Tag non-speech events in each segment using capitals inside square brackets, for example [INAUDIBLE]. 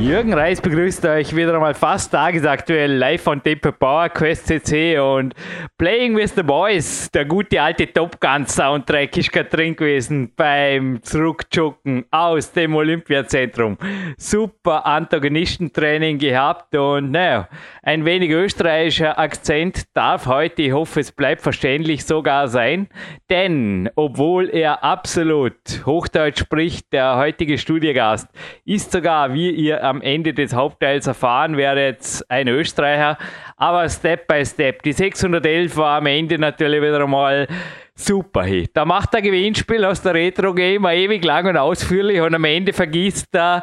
Jürgen Reis begrüßt euch wieder einmal fast tagesaktuell live von Tape Power Quest CC und Playing with the Boys, der gute alte Top Gun Soundtrack ist gerade drin gewesen beim Zurückjucken aus dem Olympiazentrum. Super Antagonistentraining gehabt und naja, ein wenig österreichischer Akzent darf heute, ich hoffe es bleibt verständlich, sogar sein, denn obwohl er absolut Hochdeutsch spricht, der heutige Studiogast ist sogar, wie ihr am Ende des Hauptteils erfahren werdet, ein Österreicher. Aber Step by Step. Die 611 war am Ende natürlich wieder einmal super. Da macht er Gewinnspiel aus der Retro Game ewig lang und ausführlich und am Ende vergisst er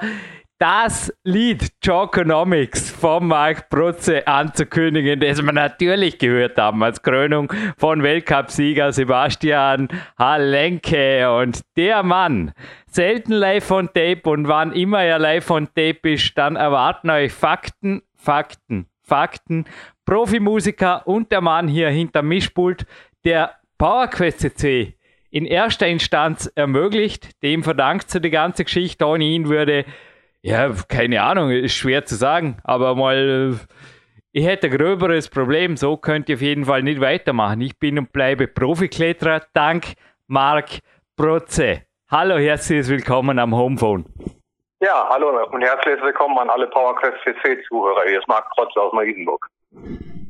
das Lied Jokonomics von Mark Protze anzukündigen, das wir natürlich gehört haben als Krönung von Weltcupsieger Sebastian Halenke. Und der Mann, selten live on Tape und wann immer er live on Tape ist, dann erwarten euch Fakten, Fakten, Fakten. Profimusiker und der Mann hier hinter Mischpult, der PowerQuest CC in erster Instanz ermöglicht. Dem verdankt sie die ganze Geschichte. Ohne ihn würde ja, keine Ahnung, ist schwer zu sagen, aber mal, ich hätte ein gröberes Problem, so könnt ihr auf jeden Fall nicht weitermachen. Ich bin und bleibe Profikletterer, dank Marc Protze. Hallo, herzlich willkommen am Homephone. Ja, hallo und herzlich willkommen an alle PowerQuest CC-Zuhörer. Hier ist Marc Protze aus Marienburg.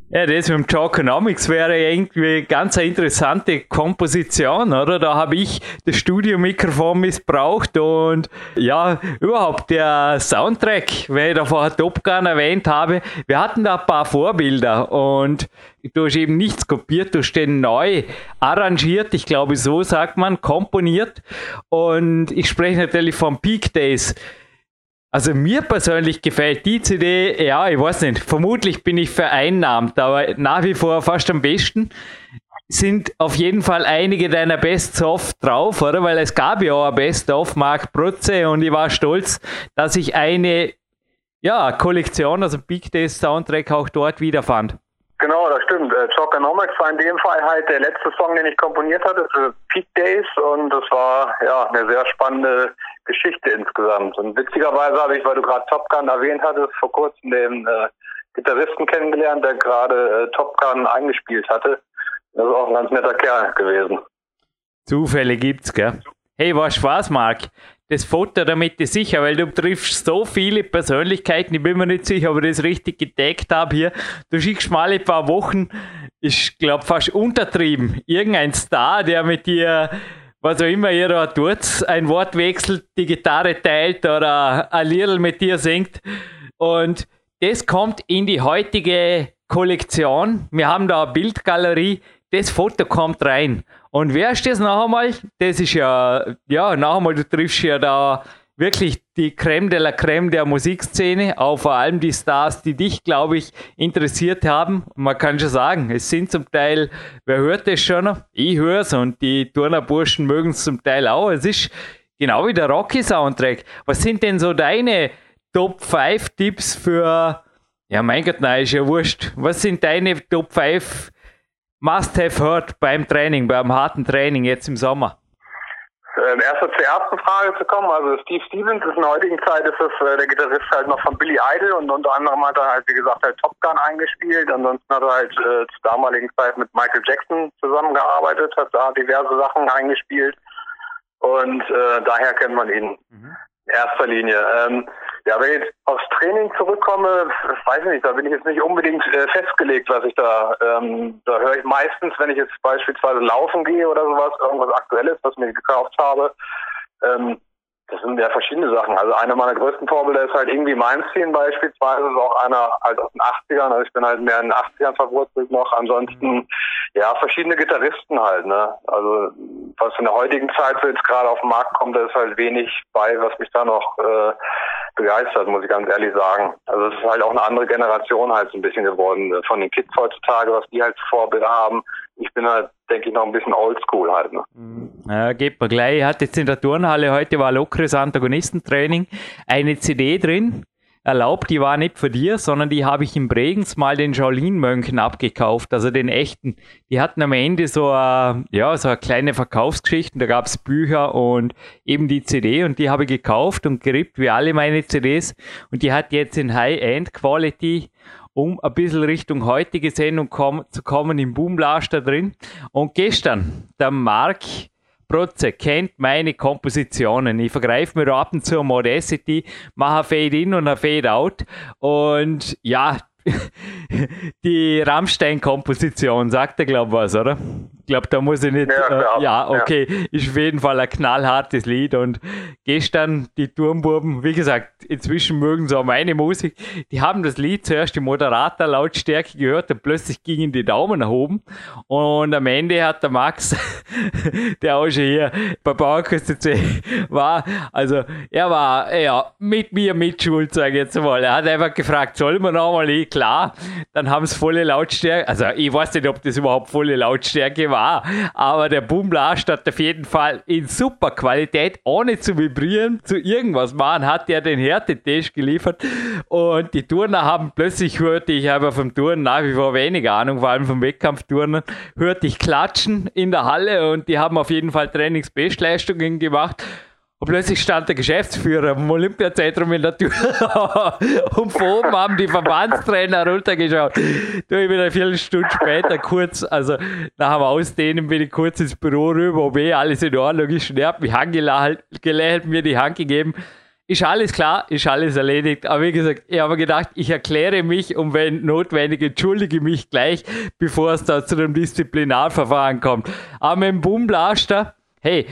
Ja, das mit dem Jokonomics wäre irgendwie ganz eine interessante Komposition, oder? Da habe ich das Studiomikrofon missbraucht und ja, überhaupt der Soundtrack, weil ich da vorher Top Gun erwähnt habe, wir hatten da ein paar Vorbilder und du hast eben nichts kopiert, du hast den neu arrangiert, ich glaube so sagt man, komponiert und ich spreche natürlich von Peak Days. Also mir persönlich gefällt die CD, ja, ich weiß nicht, vermutlich bin ich vereinnahmt, aber nach wie vor fast am besten sind auf jeden Fall einige deiner Best-of drauf, oder? Weil es gab ja auch ein Best-of Mark Protze und ich war stolz, dass ich eine ja, Kollektion, also Big Days Soundtrack auch dort wiederfand. Genau, das stimmt. Äh, Choconomics war in dem Fall halt der letzte Song, den ich komponiert hatte für Peak Days und das war ja eine sehr spannende Geschichte insgesamt. Und witzigerweise habe ich, weil du gerade Top Gun erwähnt hattest, vor kurzem den äh, Gitarristen kennengelernt, der gerade äh, Top Gun eingespielt hatte. Das ist auch ein ganz netter Kerl gewesen. Zufälle gibt's, gell? Hey, war Spaß, Marc das Foto damit ist sicher, weil du triffst so viele Persönlichkeiten, ich bin mir nicht sicher, ob ich das richtig gedeckt habe hier. Du schickst mal ein paar Wochen, ich glaube fast untertrieben, irgendein Star, der mit dir, was auch immer ihr da tut, ein Wort wechselt, die Gitarre teilt oder ein Lied mit dir singt. Und das kommt in die heutige Kollektion. Wir haben da eine Bildgalerie, das Foto kommt rein. Und wer ist das noch einmal? Das ist ja, ja, noch einmal, du triffst ja da wirklich die Creme de la Creme der Musikszene, auch vor allem die Stars, die dich, glaube ich, interessiert haben. Man kann schon sagen, es sind zum Teil, wer hört das schon? Ich höre es und die Turnerburschen mögen es zum Teil auch. Es ist genau wie der Rocky-Soundtrack. Was sind denn so deine Top 5 Tipps für, ja mein Gott, nein, ist ja wurscht. Was sind deine Top 5 must have heard beim Training, beim harten Training jetzt im Sommer? Ähm, erst zur ersten Frage zu kommen, also Steve Stevens ist in der heutigen Zeit ist es äh, der Gitarrist halt noch von Billy Idol und unter anderem hat er halt wie gesagt halt Top Gun eingespielt, ansonsten hat er halt äh, zur damaligen Zeit mit Michael Jackson zusammengearbeitet, hat da diverse Sachen eingespielt. Und äh, daher kennt man ihn. Mhm. Erster Linie. Ähm, ja, wenn ich jetzt aufs Training zurückkomme, weiß ich nicht, da bin ich jetzt nicht unbedingt äh, festgelegt, was ich da, ähm, da höre ich meistens, wenn ich jetzt beispielsweise laufen gehe oder sowas, irgendwas Aktuelles, was mir gekauft habe, ähm, das sind ja verschiedene Sachen. Also einer meiner größten Vorbilder ist halt irgendwie Mainstein beispielsweise, ist auch einer halt aus den 80ern, also ich bin halt mehr in den 80ern verwurzelt noch. Ansonsten, ja, verschiedene Gitarristen halt, ne. Also was in der heutigen Zeit so jetzt gerade auf den Markt kommt, da ist halt wenig bei, was mich da noch äh, begeistert, muss ich ganz ehrlich sagen. Also es ist halt auch eine andere Generation halt so ein bisschen geworden äh, von den Kids heutzutage, was die halt Vorbilder haben. Ich bin halt, denke ich, noch ein bisschen oldschool halt. Ne? Mhm. Ja, geht mir gleich. Ich hatte jetzt in der Turnhalle heute war lockeres Antagonistentraining eine CD drin. erlaubt, die war nicht für dir, sondern die habe ich in Bregenz mal den Shaolin-Mönchen abgekauft, also den echten. Die hatten am Ende so eine, ja, so eine kleine Verkaufsgeschichte, da gab es Bücher und eben die CD und die habe ich gekauft und gerippt wie alle meine CDs und die hat jetzt in High-End-Quality um ein bisschen Richtung heutige Sendung komm, zu kommen im Boomblaster drin. Und gestern, der Mark Protze kennt meine Kompositionen. Ich vergreife mir ab und zu Modacity, mache ein Fade-In und ein Fade-Out. Und ja, [LAUGHS] die Rammstein-Komposition, sagt er, glaube ich, was, oder? Ich glaube, da muss ich nicht. Ja, äh, ja okay, ja. ist auf jeden Fall ein knallhartes Lied. Und gestern die Turmbuben, wie gesagt, inzwischen mögen sie auch meine Musik. Die haben das Lied zuerst im Moderator Lautstärke gehört und plötzlich gingen die Daumen nach oben. Und am Ende hat der Max, [LAUGHS] der auch schon hier bei Bauerküste war, also er war ja mit mir mitschuld, sage ich jetzt mal. Er hat einfach gefragt, soll man nochmal? Klar, dann haben es volle Lautstärke. Also ich weiß nicht, ob das überhaupt volle Lautstärke war war. Aber der Boomblast hat auf jeden Fall in super Qualität, ohne zu vibrieren, zu irgendwas machen, hat er den Härtetest geliefert. Und die Turner haben plötzlich hörte ich aber vom Turnen nach wie vor wenig Ahnung, vor allem vom Wettkampfturnen, hörte ich klatschen in der Halle und die haben auf jeden Fall Trainingsbestleistungen gemacht. Und plötzlich stand der Geschäftsführer im Olympiazentrum in der Tür [LAUGHS] und von oben haben die Verbandstrainer runtergeschaut. Du, ich bin eine Viertelstunde später kurz, also nach dem Ausdehnen bin ich kurz ins Büro rüber, ob eh alles in Ordnung ist. Und er hat mich angelächelt, mir die Hand gegeben. Ist alles klar, ist alles erledigt. Aber wie gesagt, ich habe gedacht, ich erkläre mich und wenn notwendig, entschuldige mich gleich, bevor es da zu einem Disziplinarverfahren kommt. Aber mit dem Boomblaster, hey,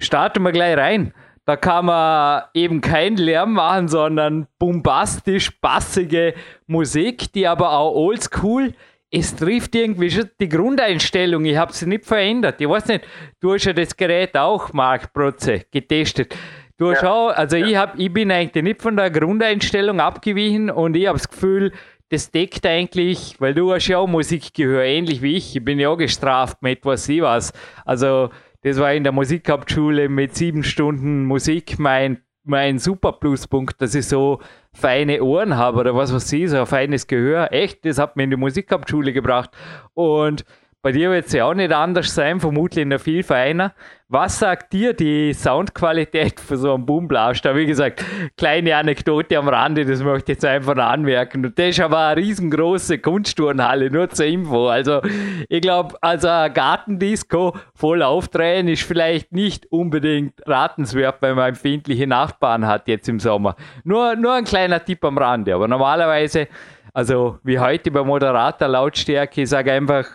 starten wir gleich rein. Da kann man eben keinen Lärm machen, sondern bombastisch bassige Musik, die aber auch oldschool. Es trifft irgendwie schon die Grundeinstellung. Ich habe sie nicht verändert. Ich weiß nicht, du hast ja das Gerät auch, Marc Protze, getestet. Du hast ja. auch, also ja. ich, hab, ich bin eigentlich nicht von der Grundeinstellung abgewichen und ich habe das Gefühl, das deckt eigentlich, weil du hast ja auch Musik gehört, ähnlich wie ich. Ich bin ja auch gestraft mit was ich was. Also das war in der Musikhauptschule mit sieben Stunden Musik mein, mein super Pluspunkt, dass ich so feine Ohren habe oder was weiß ich, so ein feines Gehör. Echt, das hat mir in die Musikhauptschule gebracht. Und bei dir wird es ja auch nicht anders sein, vermutlich noch viel feiner. Was sagt dir die Soundqualität für so einen Boomblast? Da wie gesagt, kleine Anekdote am Rande, das möchte ich jetzt einfach anmerken. Und das ist aber eine riesengroße Kunstturnhalle, nur zur Info. Also ich glaube, also ein Gartendisco voll aufdrehen ist vielleicht nicht unbedingt ratenswert, weil man empfindliche Nachbarn hat jetzt im Sommer. Nur, nur ein kleiner Tipp am Rande. Aber normalerweise, also wie heute bei Moderator Lautstärke, ich sage einfach,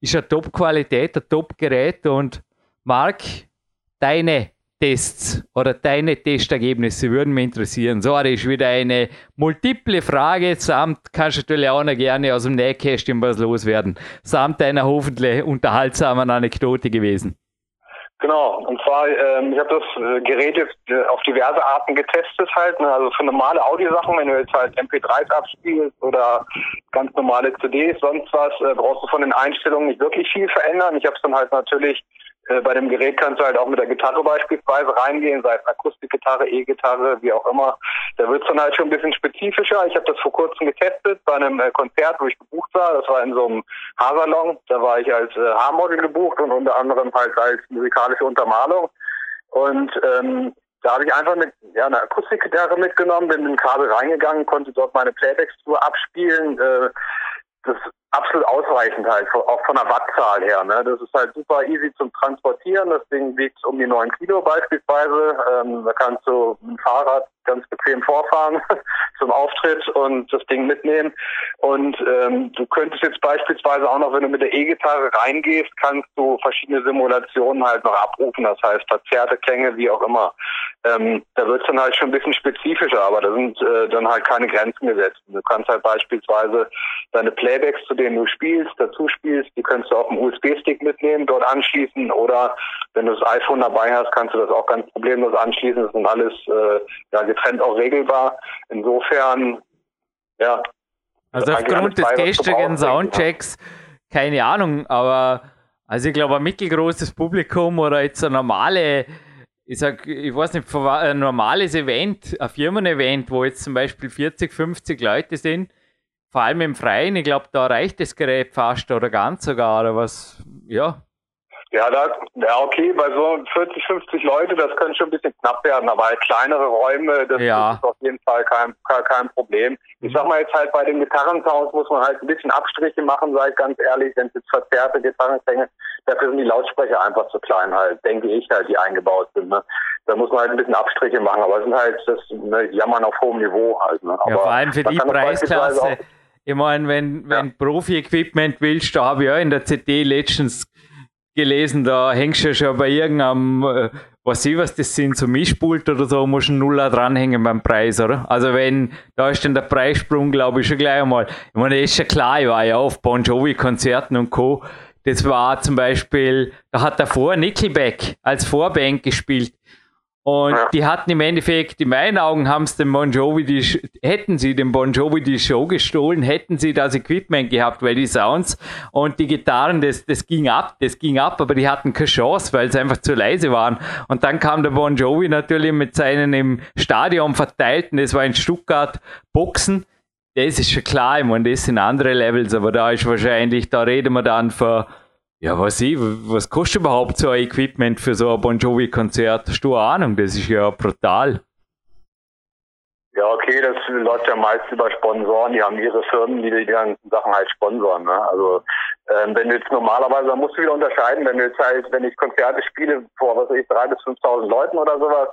ist eine Top-Qualität, ein Top-Gerät und Marc, deine Tests oder deine Testergebnisse würden mich interessieren. So, das ist wieder eine multiple Frage, samt kannst du natürlich auch noch gerne aus dem Nähkästchen was loswerden, samt einer hoffentlich unterhaltsamen Anekdote gewesen. Genau, und zwar, ähm, ich habe das äh, Gerät jetzt äh, auf diverse Arten getestet halt, ne? also für normale Audiosachen, wenn du jetzt halt MP3s abspielst oder ganz normale CDs, sonst was, äh, brauchst du von den Einstellungen nicht wirklich viel verändern. Ich habe es dann halt natürlich äh, bei dem Gerät kannst du halt auch mit der Gitarre beispielsweise reingehen, sei es Akustikgitarre, E-Gitarre, wie auch immer. Da wird es dann halt schon ein bisschen spezifischer. Ich habe das vor kurzem getestet bei einem äh, Konzert, wo ich gebucht war. Das war in so einem Haarsalon. Da war ich als äh, Haarmodel gebucht und unter anderem halt als musikalische Untermalung. Und ähm, da habe ich einfach eine, ja, eine Akustikgitarre mitgenommen, bin mit dem Kabel reingegangen, konnte dort meine Playbacks-Tour abspielen. Äh, das absolut ausreichend halt, auch von der Wattzahl her. Ne? Das ist halt super easy zum Transportieren. Das Ding wiegt um die 9 Kilo beispielsweise. Ähm, da kannst du mit dem Fahrrad ganz bequem vorfahren [LAUGHS] zum Auftritt und das Ding mitnehmen. Und ähm, du könntest jetzt beispielsweise auch noch, wenn du mit der E-Gitarre reingehst, kannst du verschiedene Simulationen halt noch abrufen. Das heißt verzerrte Klänge, wie auch immer. Ähm, da wird es dann halt schon ein bisschen spezifischer, aber da sind äh, dann halt keine Grenzen gesetzt. Du kannst halt beispielsweise deine Playbacks, zu denen du spielst, dazu spielst, die kannst du auf dem USB-Stick mitnehmen, dort anschließen oder wenn du das iPhone dabei hast, kannst du das auch ganz problemlos anschließen. Das sind alles äh, ja, getrennt auch regelbar. Insofern, ja. Also aufgrund des gestrigen Soundchecks, keine Ahnung, aber also ich glaube ein mittelgroßes Publikum oder jetzt eine normale ich sag, ich weiß nicht, ein normales Event, ein Firmen-Event, wo jetzt zum Beispiel 40, 50 Leute sind, vor allem im Freien, ich glaube, da reicht das Gerät fast oder ganz sogar, oder was, ja. Ja, da, ja, okay, bei so 40, 50 Leute, das könnte schon ein bisschen knapp werden, aber halt kleinere Räume, das, ja. ist auf jeden Fall kein, kein, Problem. Ich sag mal jetzt halt bei den Gitarrensounds muss man halt ein bisschen Abstriche machen, sei ganz ehrlich, wenn es jetzt verzerrte Gitarrenklänge, dafür sind die Lautsprecher einfach zu klein halt, denke ich halt, die eingebaut sind. Ne? Da muss man halt ein bisschen Abstriche machen, aber es sind halt das ne, Jammern auf hohem Niveau halt. Ne? Aber ja, vor allem für die Preisklasse. Ich meine, wenn, wenn ja. Profi-Equipment willst, da habe ich auch in der CD letztens gelesen, da hängst du ja schon bei irgendeinem, äh, was ich was das sind, so Mischpult oder so, musst du einen Nuller dranhängen beim Preis, oder? Also wenn, da ist dann der Preissprung, glaube ich, schon gleich einmal. Ich meine, ist ja klar, ich war ja auf Bon Jovi-Konzerten und Co. Das war zum Beispiel, da hat davor Nickelback als Vorband gespielt. Und die hatten im Endeffekt, in meinen Augen haben es dem Bon Jovi die, hätten sie dem Bon Jovi die Show gestohlen, hätten sie das Equipment gehabt, weil die Sounds und die Gitarren, das, das ging ab, das ging ab, aber die hatten keine Chance, weil sie einfach zu leise waren. Und dann kam der Bon Jovi natürlich mit seinen im Stadion verteilten, das war in Stuttgart, Boxen. Das ist schon klar, ich meine, das sind andere Levels, aber da ist wahrscheinlich, da reden wir dann von ja, was ich, was kostet überhaupt so ein Equipment für so ein Bon Jovi-Konzert? Hast du eine Ahnung? Das ist ja brutal. Ja, okay, das läuft ja meist über Sponsoren, die haben ihre Firmen, die die ganzen Sachen halt sponsoren. Ne? Also ähm, wenn du jetzt normalerweise, musst du wieder unterscheiden, wenn du jetzt halt, wenn ich Konzerte spiele vor, was weiß ich, 3.000 bis 5.000 Leuten oder sowas,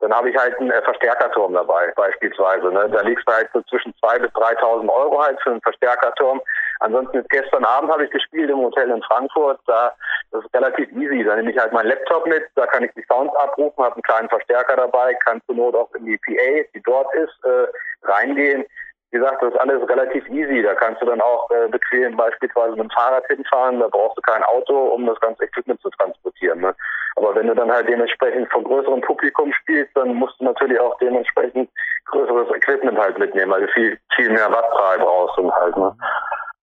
dann habe ich halt einen äh, Verstärkerturm dabei, beispielsweise. Ne? Da liegst du halt so zwischen 2.000 bis 3.000 Euro halt für einen Verstärkerturm. Ansonsten gestern Abend habe ich gespielt im Hotel in Frankfurt. Da das ist relativ easy. Da nehme ich halt meinen Laptop mit, da kann ich die Sounds abrufen, habe einen kleinen Verstärker dabei, kann zur Not auch in die PA, die dort ist, äh, reingehen. Wie gesagt, das ist alles relativ easy. Da kannst du dann auch äh, bequem beispielsweise mit dem Fahrrad hinfahren. Da brauchst du kein Auto, um das ganze Equipment zu transportieren. Ne? Aber wenn du dann halt dementsprechend vor größerem Publikum spielst, dann musst du natürlich auch dementsprechend größeres Equipment halt mitnehmen, weil du viel, viel mehr Wattzahl brauchst und halt. Ne?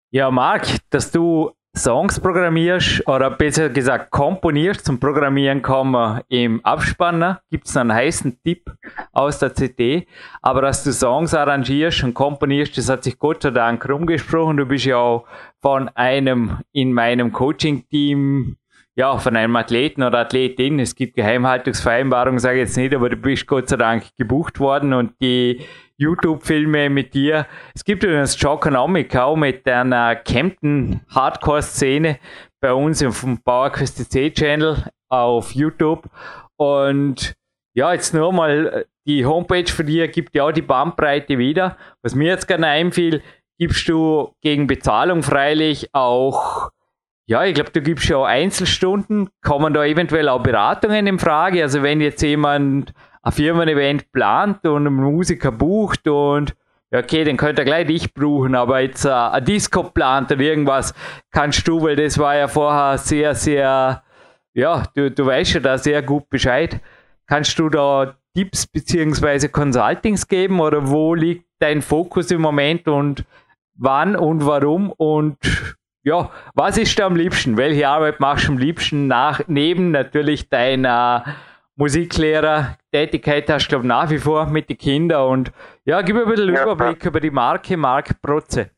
Ja, Marc, dass du Songs programmierst oder besser gesagt komponierst zum Programmieren kommen im Abspanner, gibt es einen heißen Tipp aus der CD. Aber dass du Songs arrangierst und komponierst, das hat sich Gott sei Dank rumgesprochen. Du bist ja auch von einem in meinem Coaching-Team ja, von einem Athleten oder Athletin, es gibt Geheimhaltungsvereinbarungen, sage ich jetzt nicht, aber du bist Gott sei Dank gebucht worden und die YouTube-Filme mit dir. Es gibt übrigens Joconomic auch mit einer Kempten Hardcore-Szene bei uns im PowerQuest C Channel auf YouTube. Und ja, jetzt nur mal die Homepage von dir gibt ja auch die Bandbreite wieder. Was mir jetzt gerne einfiel, gibst du gegen Bezahlung freilich auch ja, ich glaube, du gibst ja auch Einzelstunden. Kommen da eventuell auch Beratungen in Frage? Also wenn jetzt jemand ein Firmen-Event plant und einen Musiker bucht und ja, okay, den könnt ihr gleich dich buchen, aber jetzt äh, ein Disco plant oder irgendwas kannst du, weil das war ja vorher sehr, sehr, ja, du, du weißt ja da sehr gut Bescheid. Kannst du da Tipps bzw. Consultings geben oder wo liegt dein Fokus im Moment und wann und warum und ja, was ist dir am liebsten? Welche Arbeit machst du am liebsten nach, neben natürlich deiner Musiklehrer-Tätigkeit hast du, glaube nach wie vor mit den Kindern und ja, gib mir ein bisschen ja, Überblick ja. über die Marke Mark Protze.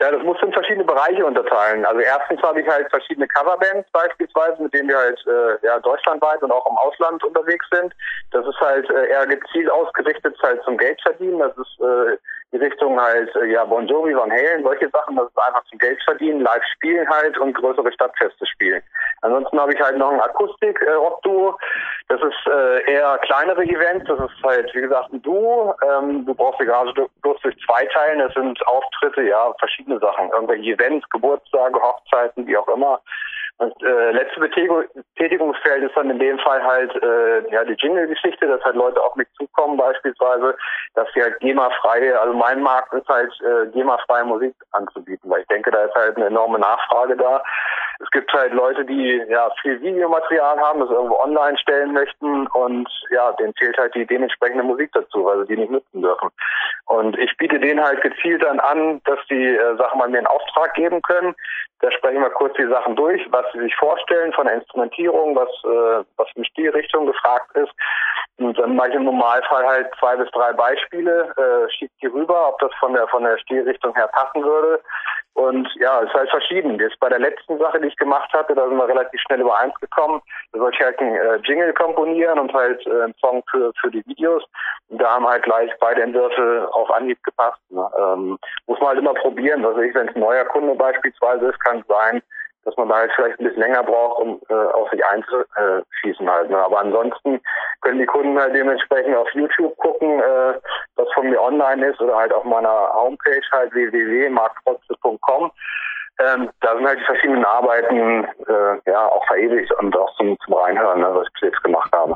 Ja, das muss in verschiedene Bereiche unterteilen. Also erstens habe ich halt verschiedene Coverbands beispielsweise, mit denen wir halt äh, ja, deutschlandweit und auch im Ausland unterwegs sind. Das ist halt äh, eher gezielt ausgerichtet halt zum Geld verdienen. Das ist äh, die Richtung halt, äh, ja, Bon Jovi, Van Halen, solche Sachen, das ist einfach zum Geld verdienen, live spielen halt und größere Stadtfeste spielen. Ansonsten habe ich halt noch ein Akustik-Rock-Duo. Das ist äh, eher kleinere Events, das ist halt, wie gesagt, ein Duo. Ähm, du brauchst die Garage bloß durch zwei teilen, das sind Auftritte, ja, verschiedene Sachen. Irgendwelche Events, Geburtstage, Hochzeiten, wie auch immer. Und äh, letzte Betätigungsfeld ist dann in dem Fall halt äh, ja die Jingle-Geschichte, dass halt Leute auf mich zukommen beispielsweise, dass sie halt GEMA-freie, also mein Markt ist halt äh, GEMA-freie Musik anzubieten, weil ich denke, da ist halt eine enorme Nachfrage da. Es gibt halt Leute, die ja viel Videomaterial haben, das irgendwo online stellen möchten und ja, denen fehlt halt die dementsprechende Musik dazu, weil sie die nicht nutzen dürfen. Und ich biete denen halt gezielt dann an, dass die äh, Sachen mal mir in Auftrag geben können. Da sprechen wir kurz die Sachen durch, was sie sich vorstellen von der Instrumentierung, was, äh, was in Stilrichtung gefragt ist. Und dann mache ich im Normalfall halt zwei bis drei Beispiele, äh, schicke die rüber, ob das von der von der Stilrichtung her passen würde. Und ja, es ist halt verschieden. Jetzt bei der letzten Sache, die ich gemacht hatte, da sind wir relativ schnell über eins gekommen. Da sollte ich halt einen äh, Jingle komponieren und halt äh, einen Song für, für die Videos. Und da haben halt gleich beide Entwürfe auf Anhieb gepasst. Ne? Ähm, muss man halt immer probieren. Also ich, wenn es ein neuer Kunde beispielsweise ist, kann es sein, dass man da halt vielleicht ein bisschen länger braucht, um äh, auf sich einzuschießen halt. Ne? Aber ansonsten können die Kunden halt dementsprechend auf YouTube gucken, äh, was von mir online ist oder halt auf meiner Homepage halt www.marktrotze.com. Ähm, da sind halt die verschiedenen Arbeiten äh, ja auch verewigt und auch zum, zum Reinhören, ne, was ich bis jetzt gemacht habe.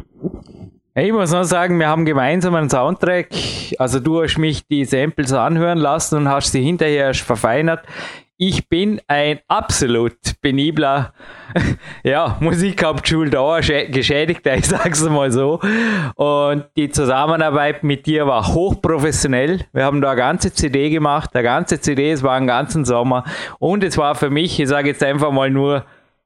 Ich muss noch sagen, wir haben gemeinsam einen Soundtrack. Also du hast mich die Samples anhören lassen und hast sie hinterher verfeinert ich bin ein absolut penibler [LAUGHS] ja, Musikhauptschul-Dauer geschädigter, [LAUGHS] ich sag's mal so. Und die Zusammenarbeit mit dir war hochprofessionell. Wir haben da eine ganze CD gemacht, eine ganze CD, es war einen ganzen Sommer. Und es war für mich, ich sage jetzt einfach mal nur,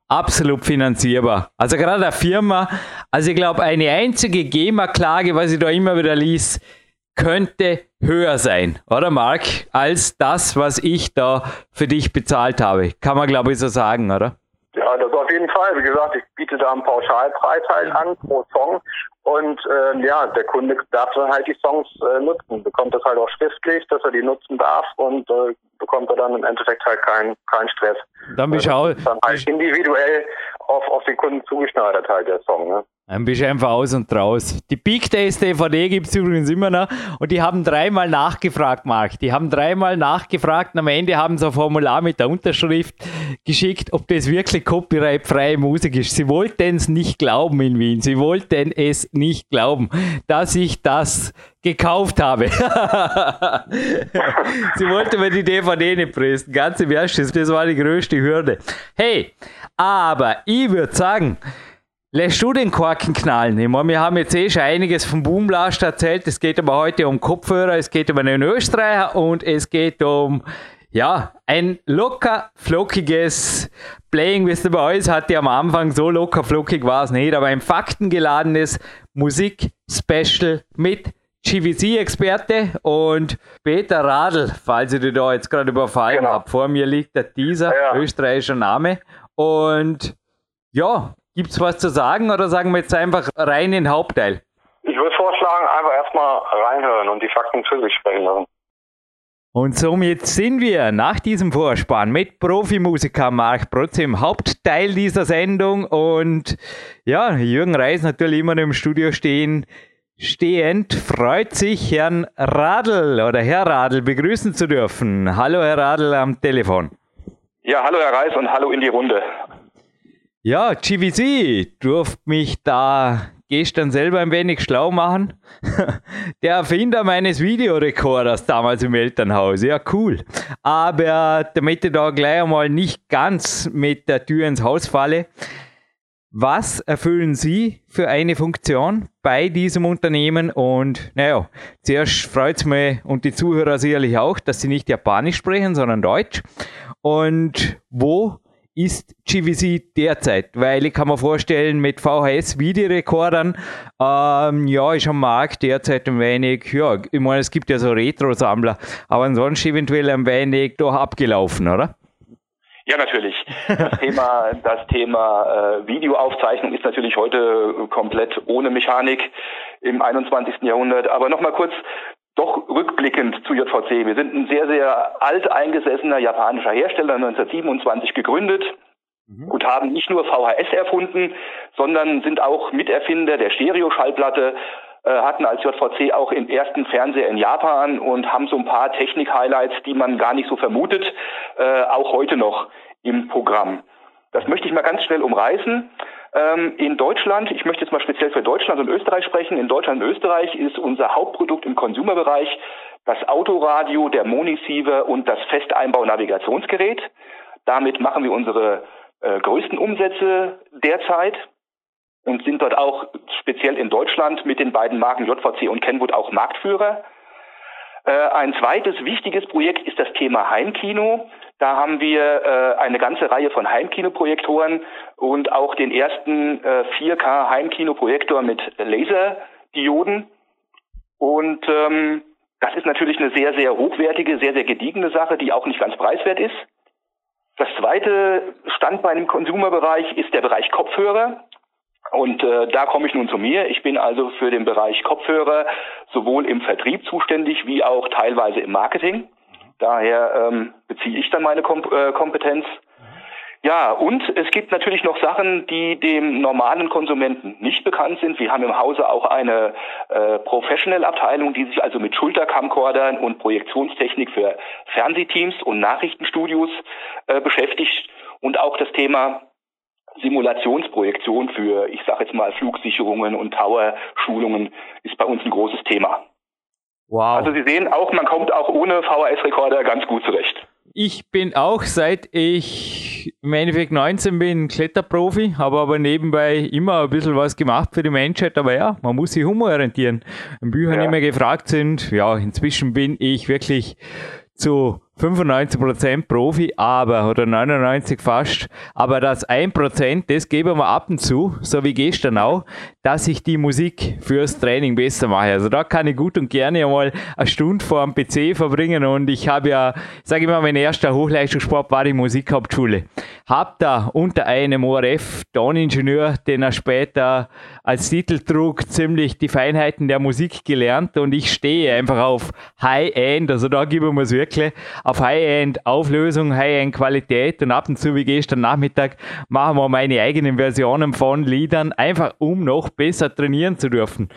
absolut finanzierbar. Also gerade der Firma, also ich glaube, eine einzige GEMA-Klage, was ich da immer wieder liest, könnte höher sein, oder Marc, als das, was ich da für dich bezahlt habe. Kann man, glaube ich, so sagen, oder? Ja, das auf jeden Fall. Wie gesagt, ich biete da einen Pauschalpreis halt an pro Song und äh, ja, der Kunde darf dann halt die Songs äh, nutzen, bekommt das halt auch schriftlich, dass er die nutzen darf und äh, bekommt er dann im Endeffekt halt keinen keinen Stress. Dann bist du also, auch, dann halt individuell auf, auf den Kunden zugeschneidert halt der Song. Ne? Dann bist du einfach aus und raus. Die Big Days DVD gibt es übrigens immer noch und die haben dreimal nachgefragt, Marc. Die haben dreimal nachgefragt und am Ende haben sie ein Formular mit der Unterschrift geschickt, ob das wirklich copyrightfreie Musik ist. Sie wollten es nicht glauben in Wien. Sie wollten es nicht glauben, dass ich das gekauft habe. [LAUGHS] sie wollten mir die DVD nicht pressen. Ganz im Ernst, das war die größte Hürde. Hey, aber ich würde sagen, Lässt du den Korken knallen? Ich meine, wir haben jetzt eh schon einiges vom Boomblast erzählt. Es geht aber heute um Kopfhörer, es geht um einen Österreicher und es geht um, ja, ein locker flockiges Playing with the Boys hatte am Anfang so locker flockig war es nicht, aber ein faktengeladenes Musik-Special mit GVC-Experte und Peter Radl, falls ich dich da jetzt gerade überfallen genau. habe. Vor mir liegt der dieser ja, ja. österreichischer Name und ja, Gibt es was zu sagen oder sagen wir jetzt einfach rein in den Hauptteil? Ich würde vorschlagen, einfach erstmal reinhören und die Fakten für sich sprechen lassen. Und somit sind wir nach diesem Vorspann mit Profimusiker Marc Protze im Hauptteil dieser Sendung und ja, Jürgen Reis natürlich immer im Studio stehen. Stehend freut sich Herrn Radl oder Herr Radl begrüßen zu dürfen. Hallo Herr Radl am Telefon. Ja, hallo Herr Reis und hallo in die Runde. Ja, GVC durfte mich da gestern selber ein wenig schlau machen. [LAUGHS] Der Erfinder meines Videorekorders damals im Elternhaus. Ja, cool. Aber damit ich da gleich einmal nicht ganz mit der Tür ins Haus falle, was erfüllen Sie für eine Funktion bei diesem Unternehmen? Und naja, zuerst freut es mich und die Zuhörer sicherlich auch, dass Sie nicht Japanisch sprechen, sondern Deutsch. Und wo ist GVC derzeit? Weil ich kann mir vorstellen, mit VHS-Videorekordern, ähm, ja, ist am Markt derzeit ein wenig, ja, ich meine, es gibt ja so Retro-Sammler, aber ansonsten eventuell ein wenig doch abgelaufen, oder? Ja, natürlich. Das [LAUGHS] Thema, das Thema äh, Videoaufzeichnung ist natürlich heute komplett ohne Mechanik im 21. Jahrhundert. Aber nochmal kurz doch rückblickend zu JVC. Wir sind ein sehr, sehr alt eingesessener japanischer Hersteller, 1927 gegründet mhm. und haben nicht nur VHS erfunden, sondern sind auch Miterfinder der Stereoschallplatte, äh, hatten als JVC auch den ersten Fernseher in Japan und haben so ein paar Technik-Highlights, die man gar nicht so vermutet, äh, auch heute noch im Programm. Das möchte ich mal ganz schnell umreißen. Ähm, in Deutschland, ich möchte jetzt mal speziell für Deutschland und Österreich sprechen, in Deutschland und Österreich ist unser Hauptprodukt im Consumerbereich das Autoradio, der Moniceiver und das Festeinbau-Navigationsgerät. Damit machen wir unsere äh, größten Umsätze derzeit und sind dort auch speziell in Deutschland mit den beiden Marken JVC und Kenwood auch Marktführer. Äh, ein zweites wichtiges Projekt ist das Thema Heimkino. Da haben wir äh, eine ganze Reihe von Heimkinoprojektoren und auch den ersten äh, 4K Heimkinoprojektor mit Laserdioden. Und ähm, das ist natürlich eine sehr, sehr hochwertige, sehr, sehr gediegene Sache, die auch nicht ganz preiswert ist. Das zweite Standbein im Konsumerbereich ist der Bereich Kopfhörer. Und äh, da komme ich nun zu mir. Ich bin also für den Bereich Kopfhörer sowohl im Vertrieb zuständig wie auch teilweise im Marketing. Daher ähm, beziehe ich dann meine Kom äh, Kompetenz. Ja, und es gibt natürlich noch Sachen, die dem normalen Konsumenten nicht bekannt sind. Wir haben im Hause auch eine äh, Professional-Abteilung, die sich also mit Schultercamcordern und Projektionstechnik für Fernsehteams und Nachrichtenstudios äh, beschäftigt und auch das Thema Simulationsprojektion für, ich sage jetzt mal, Flugsicherungen und Tower-Schulungen ist bei uns ein großes Thema. Wow. Also Sie sehen auch, man kommt auch ohne VHS-Rekorder ganz gut zurecht. Ich bin auch, seit ich im Endeffekt 19 bin, Kletterprofi, habe aber nebenbei immer ein bisschen was gemacht für die Menschheit. Aber ja, man muss sich umorientieren. In Büchern ja. immer gefragt sind, ja, inzwischen bin ich wirklich zu 95% Profi, aber, oder 99% fast, aber das 1%, das geben wir ab und zu, so wie gestern auch, dass ich die Musik fürs Training besser mache. Also da kann ich gut und gerne einmal eine Stunde vor dem PC verbringen und ich habe ja, sage ich mal, mein erster Hochleistungssport war die Musikhauptschule. Hab da unter einem ORF Toningenieur, den er später als Titel trug, ziemlich die Feinheiten der Musik gelernt und ich stehe einfach auf High-End, also da geben wir es wirklich auf High-End-Auflösung, High-End-Qualität und ab und zu wie gestern Nachmittag machen wir meine eigenen Versionen von Liedern, einfach um noch besser trainieren zu dürfen.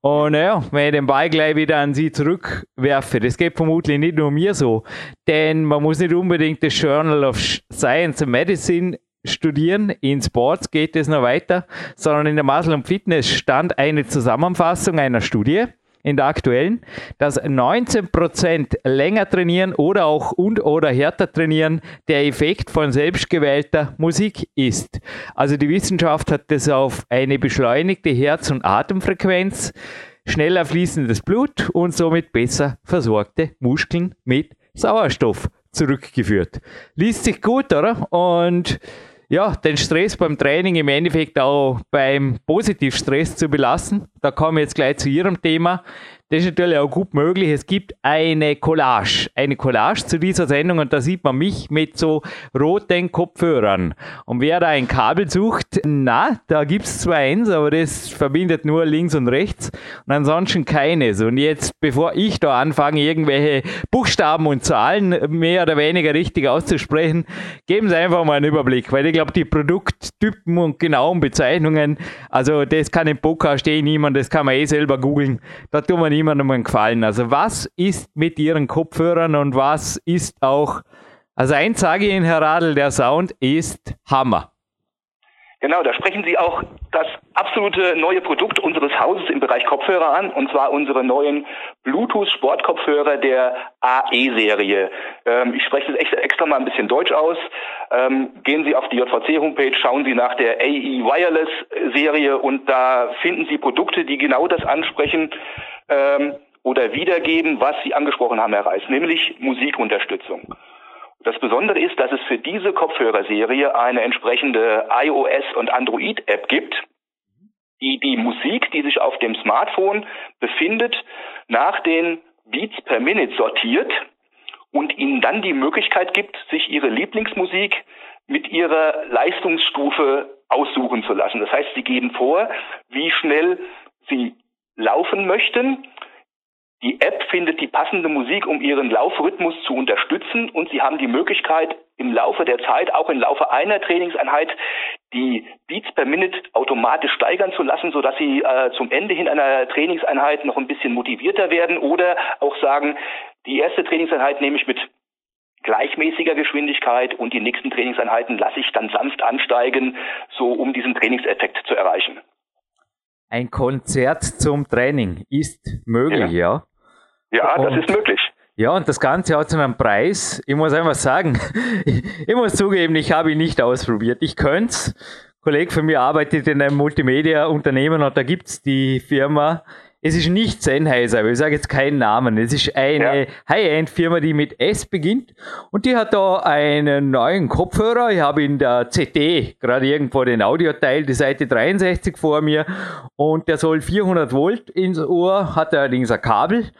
Und ja, wenn ich den Ball gleich wieder an Sie zurückwerfe, das geht vermutlich nicht nur mir so, denn man muss nicht unbedingt das Journal of Science and Medicine studieren. In Sports geht es noch weiter, sondern in der Muscle und Fitness stand eine Zusammenfassung einer Studie in der aktuellen, dass 19% länger trainieren oder auch und oder härter trainieren der Effekt von selbstgewählter Musik ist. Also die Wissenschaft hat das auf eine beschleunigte Herz- und Atemfrequenz, schneller fließendes Blut und somit besser versorgte Muskeln mit Sauerstoff zurückgeführt. Liest sich gut, oder? Und ja, den Stress beim Training im Endeffekt auch beim Positivstress zu belassen. Da kommen wir jetzt gleich zu Ihrem Thema. Das ist natürlich auch gut möglich. Es gibt eine Collage, eine Collage zu dieser Sendung und da sieht man mich mit so roten Kopfhörern. Und wer da ein Kabel sucht, na, da gibt es zwar eins, aber das verbindet nur links und rechts und ansonsten keines. Und jetzt, bevor ich da anfange, irgendwelche Buchstaben und Zahlen mehr oder weniger richtig auszusprechen, geben Sie einfach mal einen Überblick, weil ich glaube, die Produkttypen und genauen Bezeichnungen, also das kann im Podcast eh niemand, das kann man eh selber googeln. Da tun wir niemandem einen Gefallen. Also was ist mit Ihren Kopfhörern und was ist auch, also eins sage ich Ihnen, Herr Radl, der Sound ist Hammer. Genau, da sprechen Sie auch das absolute neue Produkt unseres Hauses im Bereich Kopfhörer an, und zwar unsere neuen Bluetooth-Sportkopfhörer der AE-Serie. Ähm, ich spreche das extra, extra, mal ein bisschen deutsch aus. Ähm, gehen Sie auf die JVC-Homepage, schauen Sie nach der AE Wireless-Serie und da finden Sie Produkte, die genau das ansprechen ähm, oder wiedergeben, was Sie angesprochen haben, Herr Reis, nämlich Musikunterstützung. Das Besondere ist, dass es für diese Kopfhörerserie eine entsprechende iOS- und Android-App gibt, die die Musik, die sich auf dem Smartphone befindet, nach den Beats per Minute sortiert und ihnen dann die Möglichkeit gibt, sich ihre Lieblingsmusik mit ihrer Leistungsstufe aussuchen zu lassen. Das heißt, sie geben vor, wie schnell sie laufen möchten die App findet die passende Musik, um ihren Laufrhythmus zu unterstützen und Sie haben die Möglichkeit, im Laufe der Zeit, auch im Laufe einer Trainingseinheit, die Beats per Minute automatisch steigern zu lassen, sodass Sie äh, zum Ende hin einer Trainingseinheit noch ein bisschen motivierter werden oder auch sagen, die erste Trainingseinheit nehme ich mit gleichmäßiger Geschwindigkeit und die nächsten Trainingseinheiten lasse ich dann sanft ansteigen, so um diesen Trainingseffekt zu erreichen. Ein Konzert zum Training ist möglich, ja? ja? Ja, das ist möglich. Ja, und das Ganze hat so einen Preis. Ich muss einfach sagen, [LAUGHS] ich muss zugeben, ich habe ihn nicht ausprobiert. Ich könnte es. Ein Kollege von mir arbeitet in einem Multimedia-Unternehmen und da gibt's die Firma, es ist nicht Sennheiser, aber ich sage jetzt keinen Namen. Es ist eine ja. High-End-Firma, die mit S beginnt. Und die hat da einen neuen Kopfhörer. Ich habe in der CT gerade irgendwo den Audioteil, die Seite 63 vor mir. Und der soll 400 Volt ins Ohr, hat allerdings ein Kabel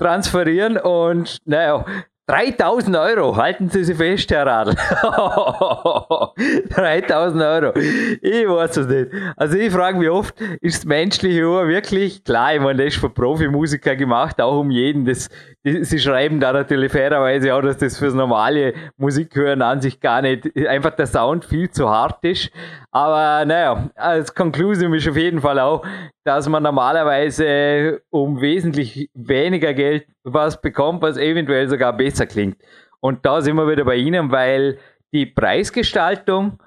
transferieren und naja, 3000 Euro, halten Sie sich fest, Herr Radl. [LAUGHS] 3000 Euro. Ich weiß es nicht. Also ich frage mich oft, ist das menschliche Ohr wirklich, klar, ich meine, das ist für Profimusiker gemacht, auch um jeden. Das, sie schreiben da natürlich fairerweise auch, dass das fürs normale Musikhören an sich gar nicht, einfach der Sound viel zu hart ist. Aber naja, als Conclusion ist auf jeden Fall auch, dass man normalerweise um wesentlich weniger Geld was bekommt, was eventuell sogar besser klingt. Und da sind wir wieder bei Ihnen, weil die Preisgestaltung,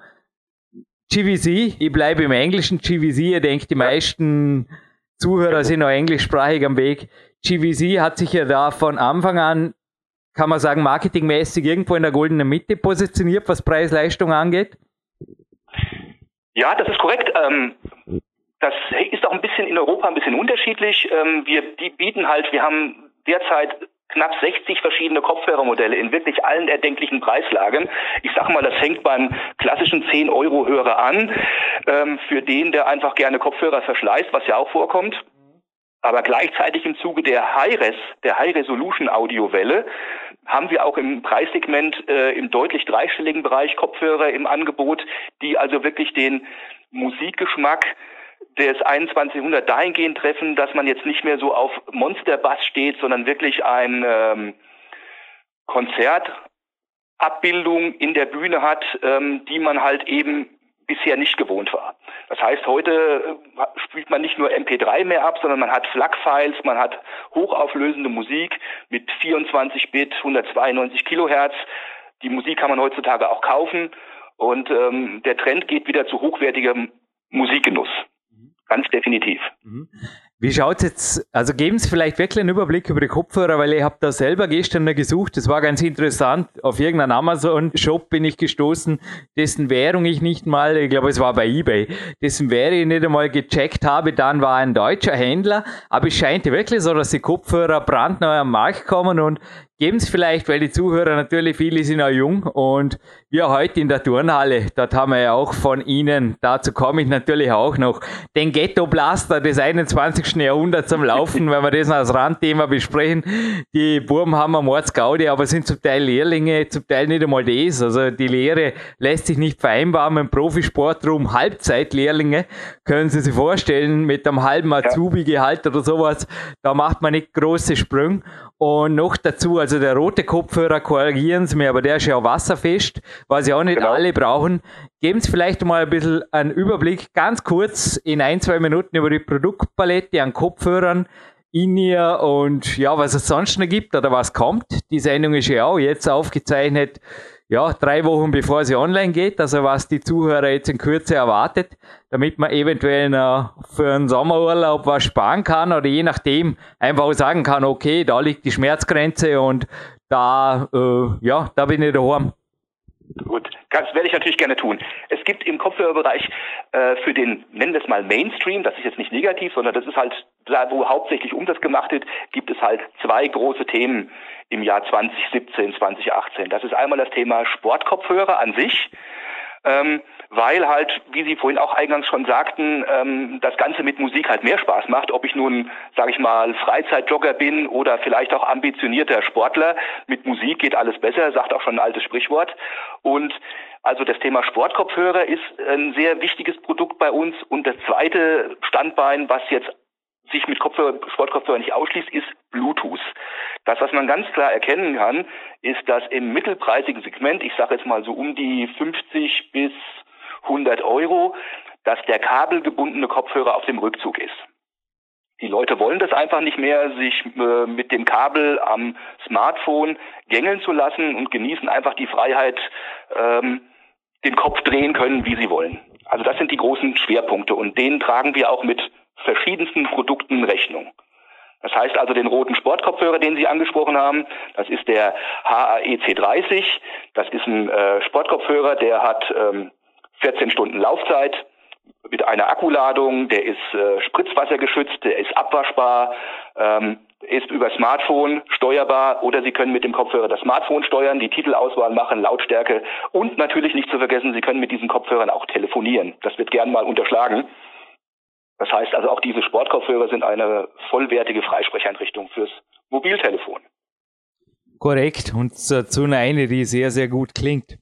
GVC, ich bleibe im englischen GVC, ihr denkt, die meisten Zuhörer sind noch englischsprachig am Weg. GVC hat sich ja da von Anfang an, kann man sagen, marketingmäßig irgendwo in der goldenen Mitte positioniert, was Preis-Leistung angeht. Ja, das ist korrekt. Ähm, das ist auch ein bisschen in Europa ein bisschen unterschiedlich. Ähm, wir bieten halt, wir haben derzeit knapp 60 verschiedene Kopfhörermodelle in wirklich allen erdenklichen Preislagen. Ich sage mal, das fängt beim klassischen 10-Euro-Hörer an, ähm, für den, der einfach gerne Kopfhörer verschleißt, was ja auch vorkommt. Aber gleichzeitig im Zuge der High-Res, der High-Resolution-Audiowelle, haben wir auch im Preissegment äh, im deutlich dreistelligen Bereich Kopfhörer im Angebot, die also wirklich den Musikgeschmack des 2100 dahingehend treffen, dass man jetzt nicht mehr so auf Monsterbass steht, sondern wirklich ein ähm, Konzertabbildung in der Bühne hat, ähm, die man halt eben bisher nicht gewohnt war. Das heißt, heute äh, spielt man nicht nur MP3 mehr ab, sondern man hat FLAC-Files, man hat hochauflösende Musik mit 24 Bit, 192 Kilohertz. Die Musik kann man heutzutage auch kaufen und ähm, der Trend geht wieder zu hochwertigem Musikgenuss. Ganz definitiv. Mhm. Wie schaut's jetzt, also geben Sie vielleicht wirklich einen Überblick über die Kopfhörer, weil ich habe da selber gestern gesucht, das war ganz interessant. Auf irgendeinen Amazon-Shop bin ich gestoßen, dessen Währung ich nicht mal, ich glaube es war bei Ebay, dessen Währung ich nicht einmal gecheckt habe, dann war ein deutscher Händler, aber es scheint wirklich so, dass die Kopfhörer brandneu am Markt kommen und geben Sie vielleicht, weil die Zuhörer natürlich viele sind auch jung und wir heute in der Turnhalle, dort haben wir ja auch von Ihnen, dazu komme ich natürlich auch noch, den Ghetto Blaster des 21. Jahrhunderts am Laufen, wenn wir das als Randthema besprechen. Die Burben haben am Mordsgaudi, aber sind zum Teil Lehrlinge, zum Teil nicht einmal das. Also die Lehre lässt sich nicht vereinbaren im Profisportrum. Halbzeitlehrlinge, können Sie sich vorstellen, mit einem halben Azubi-Gehalt oder sowas, da macht man nicht große Sprünge. Und noch dazu, also der rote Kopfhörer, korrigieren Sie mir, aber der ist ja auch wasserfest, was ja auch nicht genau. alle brauchen. Geben Sie vielleicht mal ein bisschen einen Überblick, ganz kurz in ein, zwei Minuten über die Produktpalette an Kopfhörern in ihr und ja, was es sonst noch gibt oder was kommt. Die Sendung ist ja auch jetzt aufgezeichnet ja, drei Wochen bevor sie online geht, also was die Zuhörer jetzt in Kürze erwartet, damit man eventuell für einen Sommerurlaub was sparen kann oder je nachdem einfach sagen kann, okay, da liegt die Schmerzgrenze und da, äh, ja, da bin ich daheim. Gut, das werde ich natürlich gerne tun. Es gibt im Kopfhörerbereich äh, für den, nennen wir es mal Mainstream, das ist jetzt nicht negativ, sondern das ist halt da, wo hauptsächlich Umsatz gemacht wird, gibt es halt zwei große Themen im Jahr 2017, 2018. Das ist einmal das Thema Sportkopfhörer an sich. Ähm, weil halt, wie Sie vorhin auch eingangs schon sagten, ähm, das Ganze mit Musik halt mehr Spaß macht. Ob ich nun, sage ich mal, Freizeitjogger bin oder vielleicht auch ambitionierter Sportler, mit Musik geht alles besser, sagt auch schon ein altes Sprichwort. Und also das Thema Sportkopfhörer ist ein sehr wichtiges Produkt bei uns. Und das zweite Standbein, was jetzt sich mit Kopfhörer, Sportkopfhörer nicht ausschließt, ist Bluetooth. Das, was man ganz klar erkennen kann, ist, dass im mittelpreisigen Segment, ich sage jetzt mal so um die 50 bis 100 Euro, dass der kabelgebundene Kopfhörer auf dem Rückzug ist. Die Leute wollen das einfach nicht mehr, sich äh, mit dem Kabel am Smartphone gängeln zu lassen und genießen einfach die Freiheit, ähm, den Kopf drehen können, wie sie wollen. Also das sind die großen Schwerpunkte und denen tragen wir auch mit verschiedensten Produkten Rechnung. Das heißt also den roten Sportkopfhörer, den Sie angesprochen haben, das ist der HAEC 30. Das ist ein äh, Sportkopfhörer, der hat ähm, 14 Stunden Laufzeit mit einer Akkuladung, der ist äh, spritzwassergeschützt, der ist abwaschbar, ähm, ist über Smartphone steuerbar oder Sie können mit dem Kopfhörer das Smartphone steuern, die Titelauswahl machen, Lautstärke und natürlich nicht zu vergessen, Sie können mit diesen Kopfhörern auch telefonieren. Das wird gern mal unterschlagen. Das heißt also auch diese Sportkopfhörer sind eine vollwertige Freisprecheinrichtung fürs Mobiltelefon. Korrekt und dazu eine, die sehr, sehr gut klingt.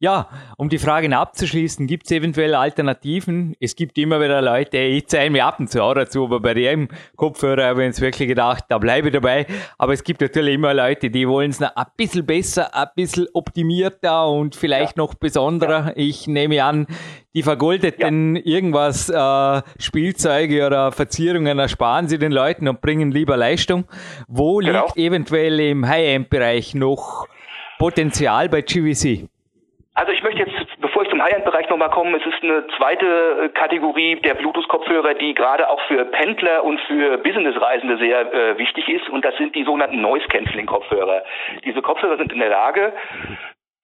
Ja, um die Fragen abzuschließen, gibt es eventuell Alternativen? Es gibt immer wieder Leute, ich zeige mir ab und zu auch dazu, aber bei dem Kopfhörer habe ich uns wirklich gedacht, da bleibe ich dabei. Aber es gibt natürlich immer Leute, die wollen es noch ein bisschen besser, ein bisschen optimierter und vielleicht ja. noch besonderer. Ja. Ich nehme an, die vergoldeten ja. irgendwas, äh, Spielzeuge oder Verzierungen ersparen sie den Leuten und bringen lieber Leistung. Wo genau. liegt eventuell im High-End-Bereich noch Potenzial bei GVC? Also ich möchte jetzt, bevor ich zum High-End-Bereich nochmal komme, es ist eine zweite äh, Kategorie der Bluetooth-Kopfhörer, die gerade auch für Pendler und für Business-Reisende sehr äh, wichtig ist und das sind die sogenannten Noise-Canceling-Kopfhörer. Diese Kopfhörer sind in der Lage,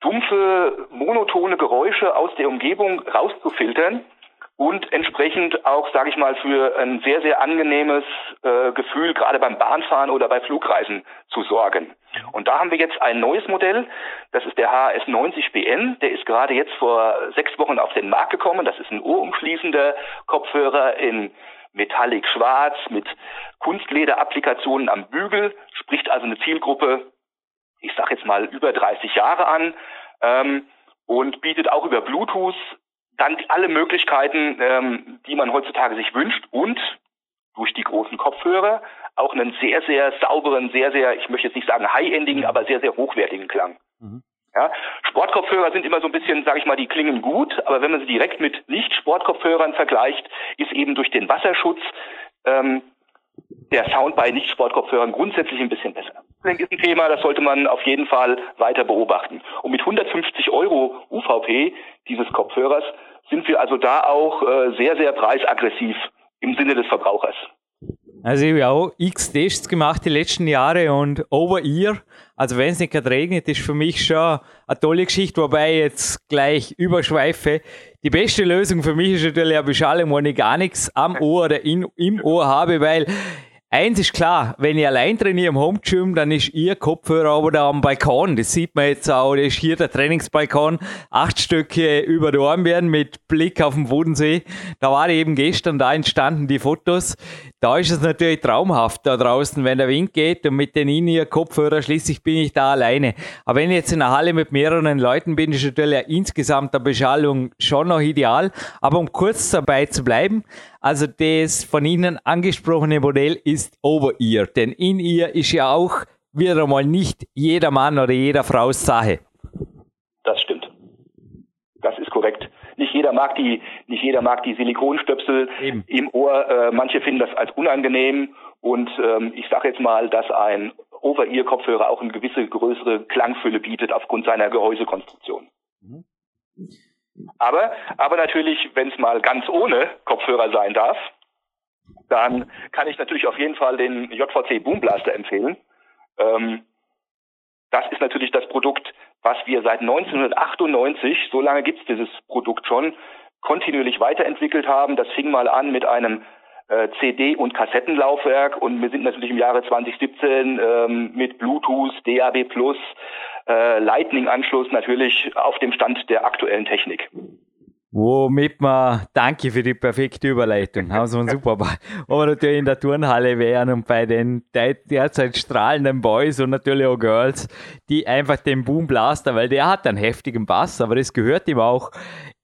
dumpfe, monotone Geräusche aus der Umgebung rauszufiltern und entsprechend auch, sage ich mal, für ein sehr, sehr angenehmes äh, Gefühl, gerade beim Bahnfahren oder bei Flugreisen zu sorgen. Und da haben wir jetzt ein neues Modell, das ist der HS 90 BN, der ist gerade jetzt vor sechs Wochen auf den Markt gekommen. Das ist ein ohrumschließender Kopfhörer in Metallic Schwarz mit Kunstleder-Applikationen am Bügel, spricht also eine Zielgruppe, ich sage jetzt mal über 30 Jahre an ähm, und bietet auch über Bluetooth dann alle Möglichkeiten, ähm, die man heutzutage sich wünscht und durch die großen Kopfhörer auch einen sehr, sehr sauberen, sehr, sehr, ich möchte jetzt nicht sagen high-endigen, aber sehr, sehr hochwertigen Klang. Mhm. Ja, Sportkopfhörer sind immer so ein bisschen, sage ich mal, die klingen gut, aber wenn man sie direkt mit Nicht-Sportkopfhörern vergleicht, ist eben durch den Wasserschutz ähm, der Sound bei Nicht-Sportkopfhörern grundsätzlich ein bisschen besser. Das ist ein Thema, das sollte man auf jeden Fall weiter beobachten. Und mit 150 Euro UVP dieses Kopfhörers sind wir also da auch äh, sehr, sehr preisaggressiv im Sinne des Verbrauchers. Also ich habe auch x Tests gemacht die letzten Jahre und Over-Ear, also wenn es nicht gerade regnet, ist für mich schon eine tolle Geschichte, wobei ich jetzt gleich überschweife. Die beste Lösung für mich ist natürlich eine Beschallung, wo ich gar nichts am Ohr oder in, im Ohr habe, weil Eins ist klar, wenn ich allein trainiere im Home Gym, dann ist ihr Kopfhörer aber da am Balkon. Das sieht man jetzt auch. Das ist hier der Trainingsbalkon. Acht Stücke über die werden mit Blick auf den Bodensee. Da war eben gestern, da entstanden die Fotos. Da ist es natürlich traumhaft da draußen, wenn der Wind geht und mit den In-Ear-Kopfhörer schließlich bin ich da alleine. Aber wenn ich jetzt in einer Halle mit mehreren Leuten bin, ist natürlich insgesamt der Beschallung schon noch ideal. Aber um kurz dabei zu bleiben, also das von Ihnen angesprochene Modell ist Over-Ear, denn In-Ear ist ja auch wieder einmal nicht jeder Mann oder jeder Frau's Sache. Das stimmt. Das ist korrekt. Nicht jeder mag die, nicht jeder mag die Silikonstöpsel Eben. im Ohr. Äh, manche finden das als unangenehm. Und ähm, ich sage jetzt mal, dass ein Over-Ear-Kopfhörer auch eine gewisse größere Klangfülle bietet aufgrund seiner Gehäusekonstruktion. Mhm. Aber, aber natürlich, wenn es mal ganz ohne Kopfhörer sein darf, dann kann ich natürlich auf jeden Fall den JVC Boom Blaster empfehlen. Ähm, das ist natürlich das Produkt, was wir seit 1998, so lange gibt es dieses Produkt schon, kontinuierlich weiterentwickelt haben. Das fing mal an mit einem äh, CD- und Kassettenlaufwerk und wir sind natürlich im Jahre 2017 ähm, mit Bluetooth, DAB+, äh, Lightning-Anschluss natürlich auf dem Stand der aktuellen Technik. Womit wir, danke für die perfekte Überleitung, haben Sie uns super, aber natürlich in der Turnhalle wären und bei den derzeit strahlenden Boys und natürlich auch Girls, die einfach den Boom Blaster, weil der hat einen heftigen Bass, aber das gehört ihm auch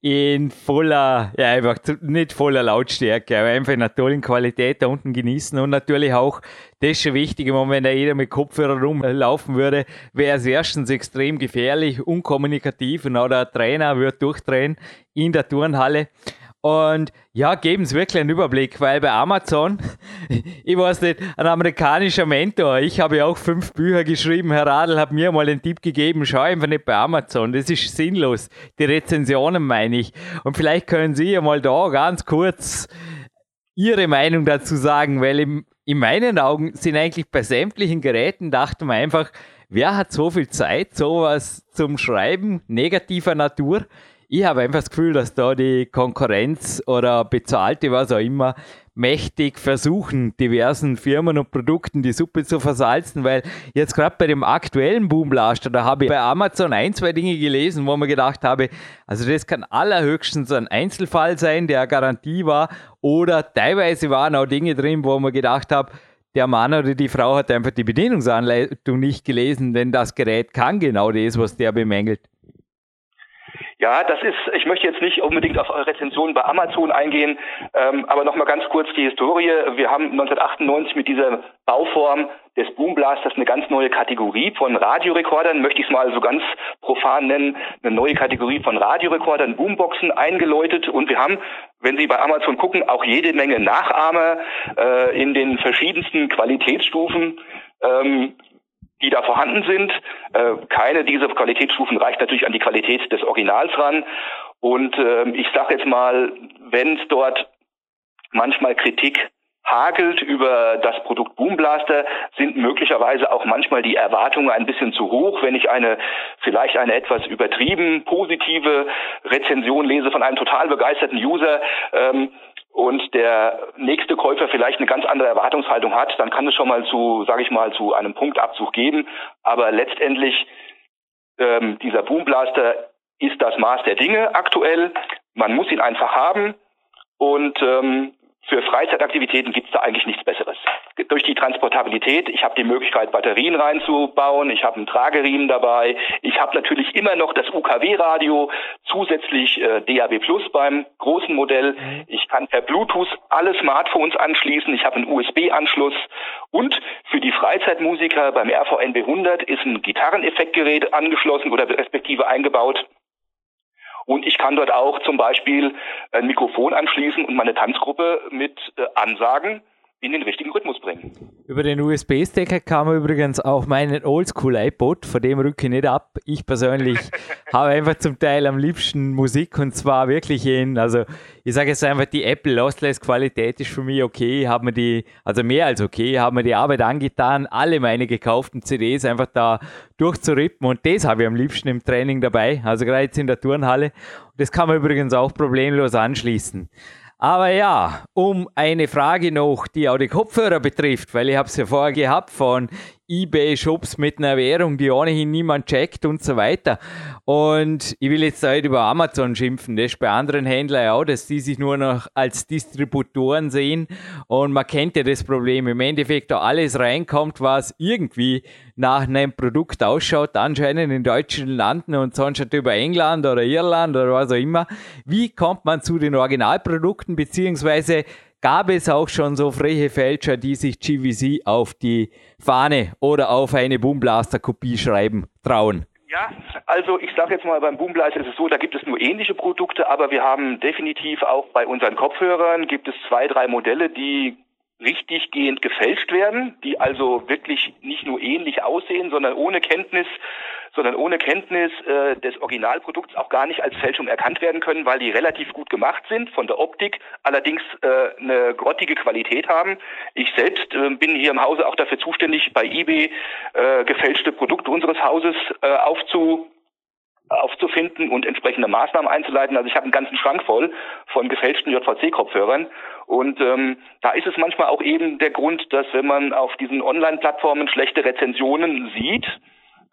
in voller, ja einfach nicht voller Lautstärke, aber einfach in einer tollen Qualität da unten genießen. Und natürlich auch, das ist schon wichtig, wenn da jeder mit Kopfhörer rumlaufen würde, wäre es erstens extrem gefährlich, unkommunikativ und auch der Trainer würde durchdrehen in der Turnhalle und ja, geben Sie wirklich einen Überblick, weil bei Amazon, [LAUGHS] ich weiß nicht, ein amerikanischer Mentor, ich habe ja auch fünf Bücher geschrieben, Herr Radl hat mir mal einen Tipp gegeben, schau einfach nicht bei Amazon, das ist sinnlos. Die Rezensionen meine ich. Und vielleicht können Sie ja mal da ganz kurz Ihre Meinung dazu sagen, weil im in meinen Augen sind eigentlich bei sämtlichen Geräten, dachte man einfach, wer hat so viel Zeit, sowas zum Schreiben negativer Natur? Ich habe einfach das Gefühl, dass da die Konkurrenz oder bezahlte, was auch immer, mächtig versuchen, diversen Firmen und Produkten die Suppe zu versalzen, weil jetzt gerade bei dem aktuellen Boomblaster, da habe ich bei Amazon ein, zwei Dinge gelesen, wo man gedacht habe, also das kann allerhöchstens ein Einzelfall sein, der Garantie war, oder teilweise waren auch Dinge drin, wo man gedacht habe, der Mann oder die Frau hat einfach die Bedienungsanleitung nicht gelesen, denn das Gerät kann genau das, was der bemängelt. Ja, das ist, ich möchte jetzt nicht unbedingt auf eure Rezension bei Amazon eingehen, ähm, aber nochmal ganz kurz die Historie. Wir haben 1998 mit dieser Bauform des Boomblasters eine ganz neue Kategorie von Radiorekordern, möchte ich es mal so ganz profan nennen, eine neue Kategorie von Radiorekordern, Boomboxen eingeläutet und wir haben, wenn Sie bei Amazon gucken, auch jede Menge Nachahmer äh, in den verschiedensten Qualitätsstufen. Ähm, die da vorhanden sind. Äh, keine dieser Qualitätsstufen reicht natürlich an die Qualität des Originals ran. Und äh, ich sage jetzt mal, wenn es dort manchmal Kritik hagelt über das Produkt Boomblaster, sind möglicherweise auch manchmal die Erwartungen ein bisschen zu hoch. Wenn ich eine, vielleicht eine etwas übertrieben positive Rezension lese von einem total begeisterten User, ähm, und der nächste Käufer vielleicht eine ganz andere Erwartungshaltung hat, dann kann es schon mal zu, sage ich mal, zu einem Punktabzug geben. Aber letztendlich ähm, dieser Boomblaster ist das Maß der Dinge aktuell. Man muss ihn einfach haben und ähm, für Freizeitaktivitäten gibt es da eigentlich nichts Besseres. Durch die Transportabilität, ich habe die Möglichkeit, Batterien reinzubauen, ich habe einen Trageriemen dabei, ich habe natürlich immer noch das UKW-Radio, zusätzlich äh, DAB Plus beim großen Modell. Mhm. Ich kann per Bluetooth alle Smartphones anschließen, ich habe einen USB-Anschluss und für die Freizeitmusiker beim RVNB 100 ist ein Gitarreneffektgerät angeschlossen oder respektive eingebaut. Und ich kann dort auch zum Beispiel ein Mikrofon anschließen und meine Tanzgruppe mit äh, Ansagen in den richtigen Rhythmus bringen. Über den USB-Stecker man übrigens auch meinen Oldschool iPod, von dem rücke ich nicht ab. Ich persönlich [LAUGHS] habe einfach zum Teil am liebsten Musik und zwar wirklich in, also ich sage jetzt einfach, die Apple Lossless Qualität ist für mich okay, habe mir die, also mehr als okay, habe mir die Arbeit angetan, alle meine gekauften CDs einfach da durchzurippen und das habe ich am liebsten im Training dabei, also gerade jetzt in der Turnhalle. Das kann man übrigens auch problemlos anschließen. Aber ja, um eine Frage noch, die auch die Kopfhörer betrifft, weil ich habe es ja vorher gehabt von eBay-Shops mit einer Währung, die ohnehin niemand checkt und so weiter. Und ich will jetzt heute über Amazon schimpfen. Das ist bei anderen Händlern auch, dass die sich nur noch als Distributoren sehen. Und man kennt ja das Problem. Im Endeffekt, da alles reinkommt, was irgendwie nach einem Produkt ausschaut, anscheinend in deutschen Landen und sonst halt über England oder Irland oder was auch immer. Wie kommt man zu den Originalprodukten, beziehungsweise gab es auch schon so freche Fälscher, die sich GVC auf die Fahne oder auf eine Boomblaster-Kopie schreiben trauen? Ja, also ich sage jetzt mal, beim Boomblaster ist es so, da gibt es nur ähnliche Produkte, aber wir haben definitiv auch bei unseren Kopfhörern gibt es zwei, drei Modelle, die richtiggehend gefälscht werden, die also wirklich nicht nur ähnlich aussehen, sondern ohne Kenntnis sondern ohne Kenntnis äh, des Originalprodukts auch gar nicht als Fälschung erkannt werden können, weil die relativ gut gemacht sind von der Optik, allerdings äh, eine grottige Qualität haben. Ich selbst äh, bin hier im Hause auch dafür zuständig, bei eBay äh, gefälschte Produkte unseres Hauses äh, aufzu aufzufinden und entsprechende Maßnahmen einzuleiten. Also ich habe einen ganzen Schrank voll von gefälschten JVC-Kopfhörern. Und ähm, da ist es manchmal auch eben der Grund, dass wenn man auf diesen Online-Plattformen schlechte Rezensionen sieht,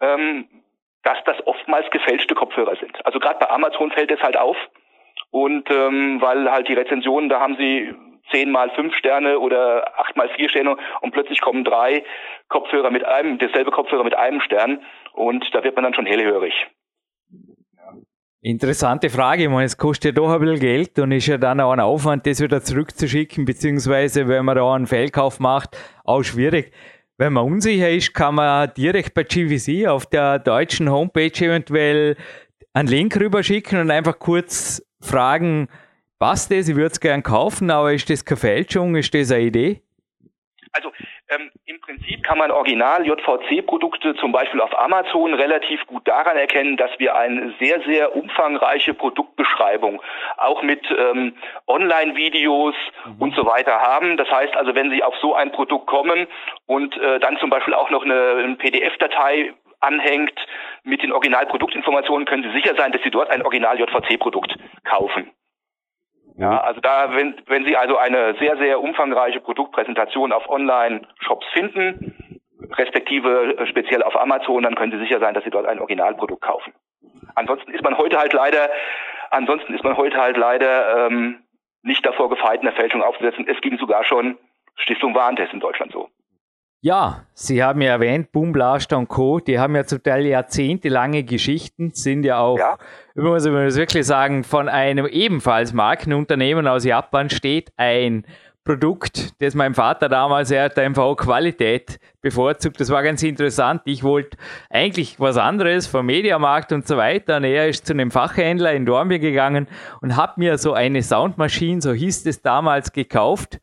ähm, dass das oftmals gefälschte Kopfhörer sind. Also gerade bei Amazon fällt es halt auf. Und ähm, weil halt die Rezensionen, da haben sie zehnmal fünf Sterne oder achtmal vier Sterne und plötzlich kommen drei Kopfhörer mit einem, derselbe Kopfhörer mit einem Stern und da wird man dann schon hellhörig. Interessante Frage. Ich meine, es kostet ja doch ein bisschen Geld und ist ja dann auch ein Aufwand, das wieder zurückzuschicken, beziehungsweise wenn man da einen Fehlkauf macht, auch schwierig. Wenn man unsicher ist, kann man direkt bei GVC auf der deutschen Homepage eventuell einen Link rüberschicken und einfach kurz fragen, passt das, ich würde es gern kaufen, aber ist das keine Fälschung, ist das eine Idee? Also Prinzip kann man original JVC-Produkte zum Beispiel auf Amazon relativ gut daran erkennen, dass wir eine sehr, sehr umfangreiche Produktbeschreibung auch mit ähm, Online-Videos mhm. und so weiter haben. Das heißt also, wenn Sie auf so ein Produkt kommen und äh, dann zum Beispiel auch noch eine, eine PDF-Datei anhängt mit den Originalproduktinformationen, können Sie sicher sein, dass Sie dort ein Original-JVC-Produkt kaufen. Ja, also da, wenn, wenn Sie also eine sehr, sehr umfangreiche Produktpräsentation auf Online-Shops finden, respektive äh, speziell auf Amazon, dann können Sie sicher sein, dass Sie dort ein Originalprodukt kaufen. Ansonsten ist man heute halt leider, ansonsten ist man heute halt leider ähm, nicht davor gefeit, eine Fälschung aufzusetzen. Es ging sogar schon Stiftung Warentest in Deutschland so. Ja, Sie haben ja erwähnt, Boom Blast und Co., die haben ja zum Teil jahrzehntelange Geschichten, sind ja auch, ja. muss man das wirklich sagen, von einem ebenfalls Markenunternehmen aus Japan steht ein Produkt, das mein Vater damals, er hat auch Qualität bevorzugt. Das war ganz interessant. Ich wollte eigentlich was anderes vom Mediamarkt und so weiter. Und er ist zu einem Fachhändler in Dornbirn gegangen und hat mir so eine Soundmaschine, so hieß es damals, gekauft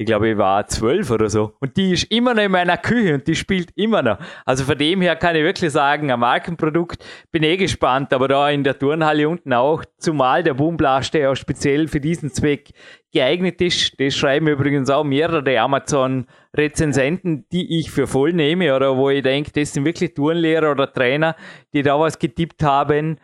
ich glaube, ich war zwölf oder so. Und die ist immer noch in meiner Küche und die spielt immer noch. Also von dem her kann ich wirklich sagen, ein Markenprodukt bin eh gespannt, aber da in der Turnhalle unten auch, zumal der Boomblaster ja speziell für diesen Zweck geeignet ist. Das schreiben übrigens auch mehrere Amazon-Rezensenten, die ich für voll nehme oder wo ich denke, das sind wirklich Turnlehrer oder Trainer, die da was getippt haben.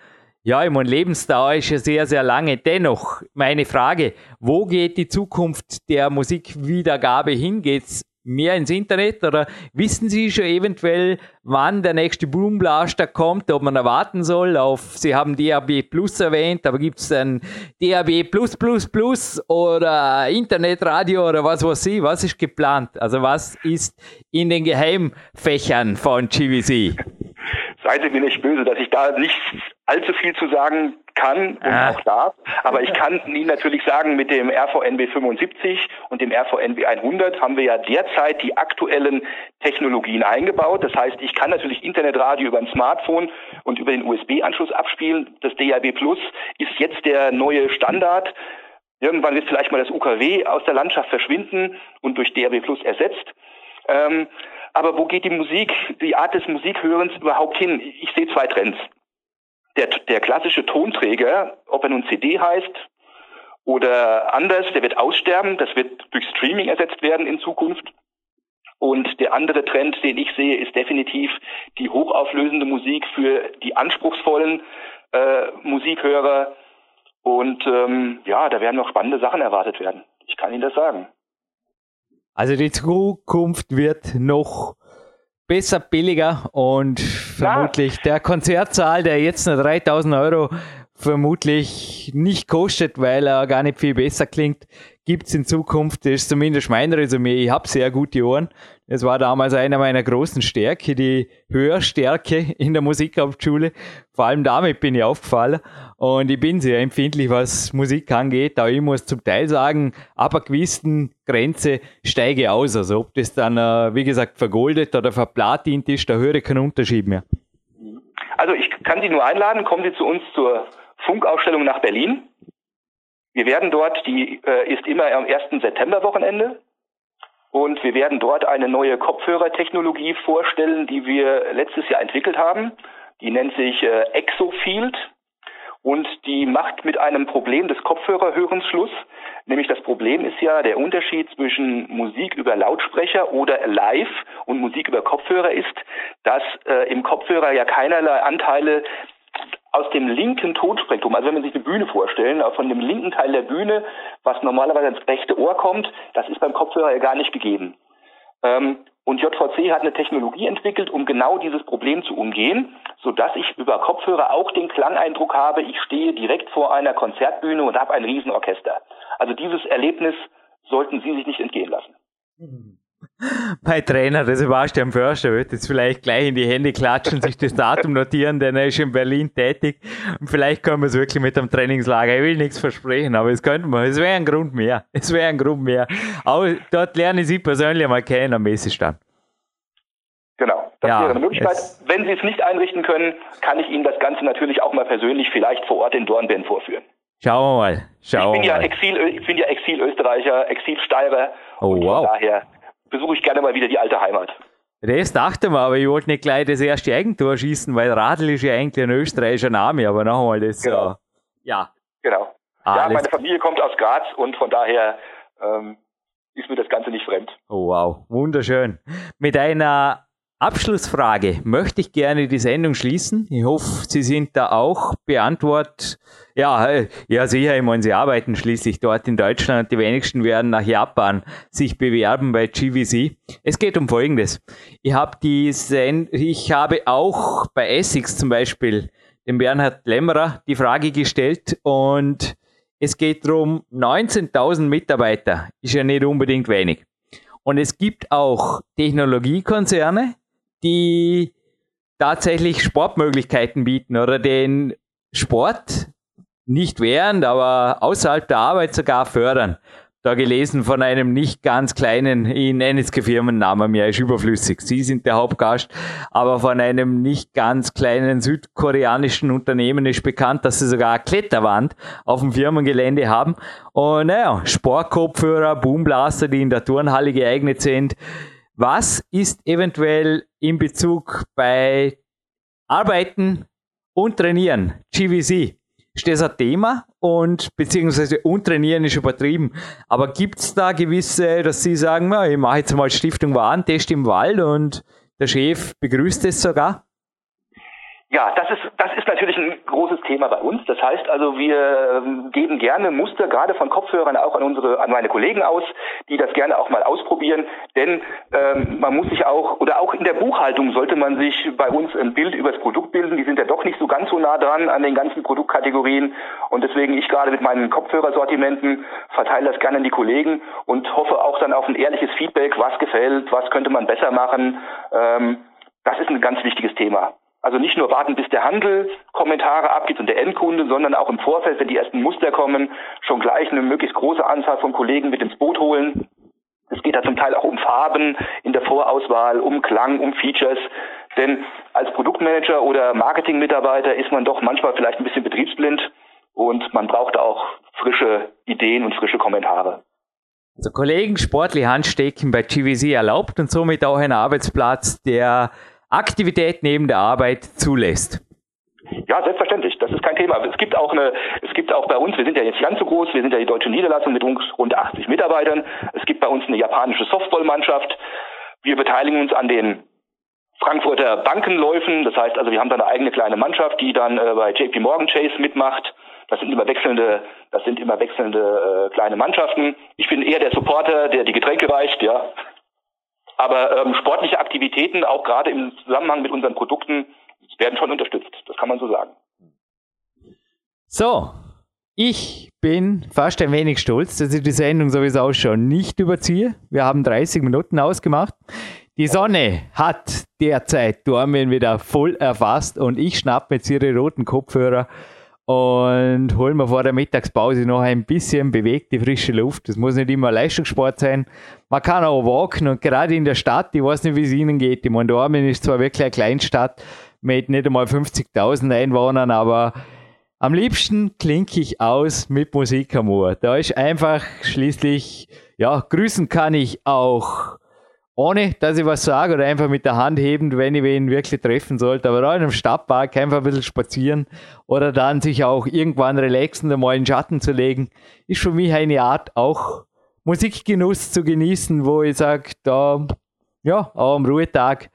Ja, ich meine, Lebensdauer ist ja sehr, sehr lange. Dennoch, meine Frage, wo geht die Zukunft der Musikwiedergabe hin? Geht's mehr ins Internet oder wissen Sie schon eventuell, wann der nächste Boomblaster kommt, ob man erwarten soll auf, Sie haben DAB Plus erwähnt, aber gibt es ein DAB Plus Plus Plus oder Internetradio oder was weiß ich, was ist geplant? Also was ist in den Geheimfächern von GVC? Seien Sie mir nicht böse, dass ich da nicht allzu viel zu sagen kann und ah. auch darf. Aber ich kann Ihnen natürlich sagen, mit dem RVNB 75 und dem RVNB 100 haben wir ja derzeit die aktuellen Technologien eingebaut. Das heißt, ich kann natürlich Internetradio über ein Smartphone und über den USB-Anschluss abspielen. Das DAB Plus ist jetzt der neue Standard. Irgendwann wird vielleicht mal das UKW aus der Landschaft verschwinden und durch DAB Plus ersetzt. Ähm, aber wo geht die Musik, die Art des Musikhörens überhaupt hin? Ich sehe zwei Trends. Der, der klassische Tonträger, ob er nun CD heißt oder anders, der wird aussterben. Das wird durch Streaming ersetzt werden in Zukunft. Und der andere Trend, den ich sehe, ist definitiv die hochauflösende Musik für die anspruchsvollen äh, Musikhörer. Und ähm, ja, da werden noch spannende Sachen erwartet werden. Ich kann Ihnen das sagen. Also die Zukunft wird noch besser, billiger und vermutlich der Konzertsaal, der jetzt nur 3000 Euro vermutlich nicht kostet, weil er gar nicht viel besser klingt, gibt es in Zukunft. Das ist zumindest mein Resümee. Ich habe sehr gute Ohren. Das war damals einer meiner großen Stärke, die Hörstärke in der Musikhauptschule. Vor allem damit bin ich aufgefallen. Und ich bin sehr empfindlich, was Musik angeht. Aber ich muss zum Teil sagen, ab einer gewissen Grenze steige aus. Also ob das dann, äh, wie gesagt, vergoldet oder verplatint ist, da höre ich keinen Unterschied mehr. Also ich kann Sie nur einladen, kommen Sie zu uns zur Funkausstellung nach Berlin. Wir werden dort, die äh, ist immer am 1. September-Wochenende. Und wir werden dort eine neue Kopfhörertechnologie vorstellen, die wir letztes Jahr entwickelt haben. Die nennt sich äh, Exofield und die macht mit einem Problem des Kopfhörerhörens Schluss. Nämlich das Problem ist ja der Unterschied zwischen Musik über Lautsprecher oder live und Musik über Kopfhörer ist, dass äh, im Kopfhörer ja keinerlei Anteile aus dem linken Tonspektrum, also wenn man sich eine Bühne vorstellen, von dem linken Teil der Bühne, was normalerweise ins rechte Ohr kommt, das ist beim Kopfhörer ja gar nicht gegeben. Ähm, und JVC hat eine Technologie entwickelt, um genau dieses Problem zu umgehen, sodass ich über Kopfhörer auch den Klangeindruck habe, ich stehe direkt vor einer Konzertbühne und habe ein Riesenorchester. Also dieses Erlebnis sollten Sie sich nicht entgehen lassen. Mhm mein Trainer, der Sebastian Förster, wird jetzt vielleicht gleich in die Hände klatschen, sich das Datum notieren, denn er ist in Berlin tätig. Und vielleicht können wir es wirklich mit dem Trainingslager. Ich will nichts versprechen, aber es könnte man. Es wäre ein Grund mehr. Es wäre ein Grund mehr. Aber dort lerne ich Sie persönlich mal kennen am Messestand. Genau, das ja, wäre eine Möglichkeit. Wenn Sie es nicht einrichten können, kann ich Ihnen das Ganze natürlich auch mal persönlich vielleicht vor Ort in Dornbirn vorführen. Schauen wir mal. Schauen ich bin ja Exil, ich bin ja Exil-Österreicher, Exil-Steirer. Oh, wow. Daher besuche ich gerne mal wieder die alte Heimat. Das dachte man, aber ich wollte nicht gleich das erste Eigentor schießen, weil Radl ist ja eigentlich ein österreichischer Name, aber noch einmal das. Genau. Äh, ja. Genau. Alles. Ja, meine Familie kommt aus Graz und von daher ähm, ist mir das Ganze nicht fremd. Oh, wow, wunderschön. Mit einer Abschlussfrage möchte ich gerne die Sendung schließen. Ich hoffe, Sie sind da auch beantwortet. Ja, äh, ja, sicher, ich meine, Sie arbeiten schließlich dort in Deutschland die wenigsten werden nach Japan sich bewerben bei GVC. Es geht um Folgendes. Ich habe die Send ich habe auch bei Essex zum Beispiel dem Bernhard Lämmerer die Frage gestellt und es geht darum, 19.000 Mitarbeiter ist ja nicht unbedingt wenig. Und es gibt auch Technologiekonzerne, die tatsächlich Sportmöglichkeiten bieten oder den Sport nicht während, aber außerhalb der Arbeit sogar fördern. Da gelesen von einem nicht ganz kleinen, ich nenne jetzt Firmennamen mehr, ist überflüssig. Sie sind der Hauptgast, aber von einem nicht ganz kleinen südkoreanischen Unternehmen ist bekannt, dass sie sogar eine Kletterwand auf dem Firmengelände haben. Und naja, Sportkopfhörer, Boomblaster, die in der Turnhalle geeignet sind. Was ist eventuell in Bezug bei Arbeiten und Trainieren, GVC? Ist das ein Thema und beziehungsweise untrainieren ist übertrieben. Aber gibt es da gewisse, dass Sie sagen, na, ich mache jetzt mal Stiftung Warentest im Wald und der Chef begrüßt es sogar? Ja, das ist, das ist natürlich ein großes Thema bei uns. Das heißt also, wir ähm, geben gerne Muster, gerade von Kopfhörern, auch an unsere, an meine Kollegen aus, die das gerne auch mal ausprobieren. Denn ähm, man muss sich auch, oder auch in der Buchhaltung sollte man sich bei uns ein Bild über das Produkt bilden. Die sind ja doch nicht so ganz so nah dran an den ganzen Produktkategorien. Und deswegen ich gerade mit meinen Kopfhörersortimenten verteile das gerne an die Kollegen und hoffe auch dann auf ein ehrliches Feedback, was gefällt, was könnte man besser machen. Ähm, das ist ein ganz wichtiges Thema. Also nicht nur warten, bis der Handel Kommentare abgibt und der Endkunde, sondern auch im Vorfeld, wenn die ersten Muster kommen, schon gleich eine möglichst große Anzahl von Kollegen mit ins Boot holen. Es geht da zum Teil auch um Farben in der Vorauswahl, um Klang, um Features. Denn als Produktmanager oder Marketingmitarbeiter ist man doch manchmal vielleicht ein bisschen betriebsblind und man braucht auch frische Ideen und frische Kommentare. Also Kollegen sportlich Handstecken bei GVC erlaubt und somit auch ein Arbeitsplatz, der Aktivität neben der Arbeit zulässt. Ja, selbstverständlich. Das ist kein Thema. Es gibt auch eine, es gibt auch bei uns, wir sind ja jetzt ganz so groß, wir sind ja die deutsche Niederlassung mit rund 80 Mitarbeitern. Es gibt bei uns eine japanische Softballmannschaft. Wir beteiligen uns an den Frankfurter Bankenläufen. Das heißt also, wir haben da eine eigene kleine Mannschaft, die dann äh, bei JP Morgan Chase mitmacht. Das sind immer wechselnde, das sind immer wechselnde äh, kleine Mannschaften. Ich bin eher der Supporter, der die Getränke reicht, ja. Aber ähm, sportliche Aktivitäten, auch gerade im Zusammenhang mit unseren Produkten, werden schon unterstützt. Das kann man so sagen. So, ich bin fast ein wenig stolz, dass ich die Sendung sowieso schon nicht überziehe. Wir haben 30 Minuten ausgemacht. Die Sonne hat derzeit Dormen wieder voll erfasst und ich schnapp jetzt ihre roten Kopfhörer und hol mir vor der Mittagspause noch ein bisschen bewegte frische Luft. Das muss nicht immer Leistungssport sein. Man kann auch walken und gerade in der Stadt, ich weiß nicht, wie es Ihnen geht. Ich meine, Dormen ist zwar wirklich eine Kleinstadt mit nicht einmal 50.000 Einwohnern, aber am liebsten klinke ich aus mit Musik am Ohr. Da ist einfach schließlich, ja, grüßen kann ich auch ohne dass ich was sage oder einfach mit der Hand heben, wenn ich wen wirklich treffen sollte. Aber da in einem Stadtpark einfach ein bisschen spazieren oder dann sich auch irgendwann relaxen, einmal in den Schatten zu legen, ist für mich eine Art auch Musikgenuss zu genießen, wo ich sage, da, ja, auch am Ruhetag,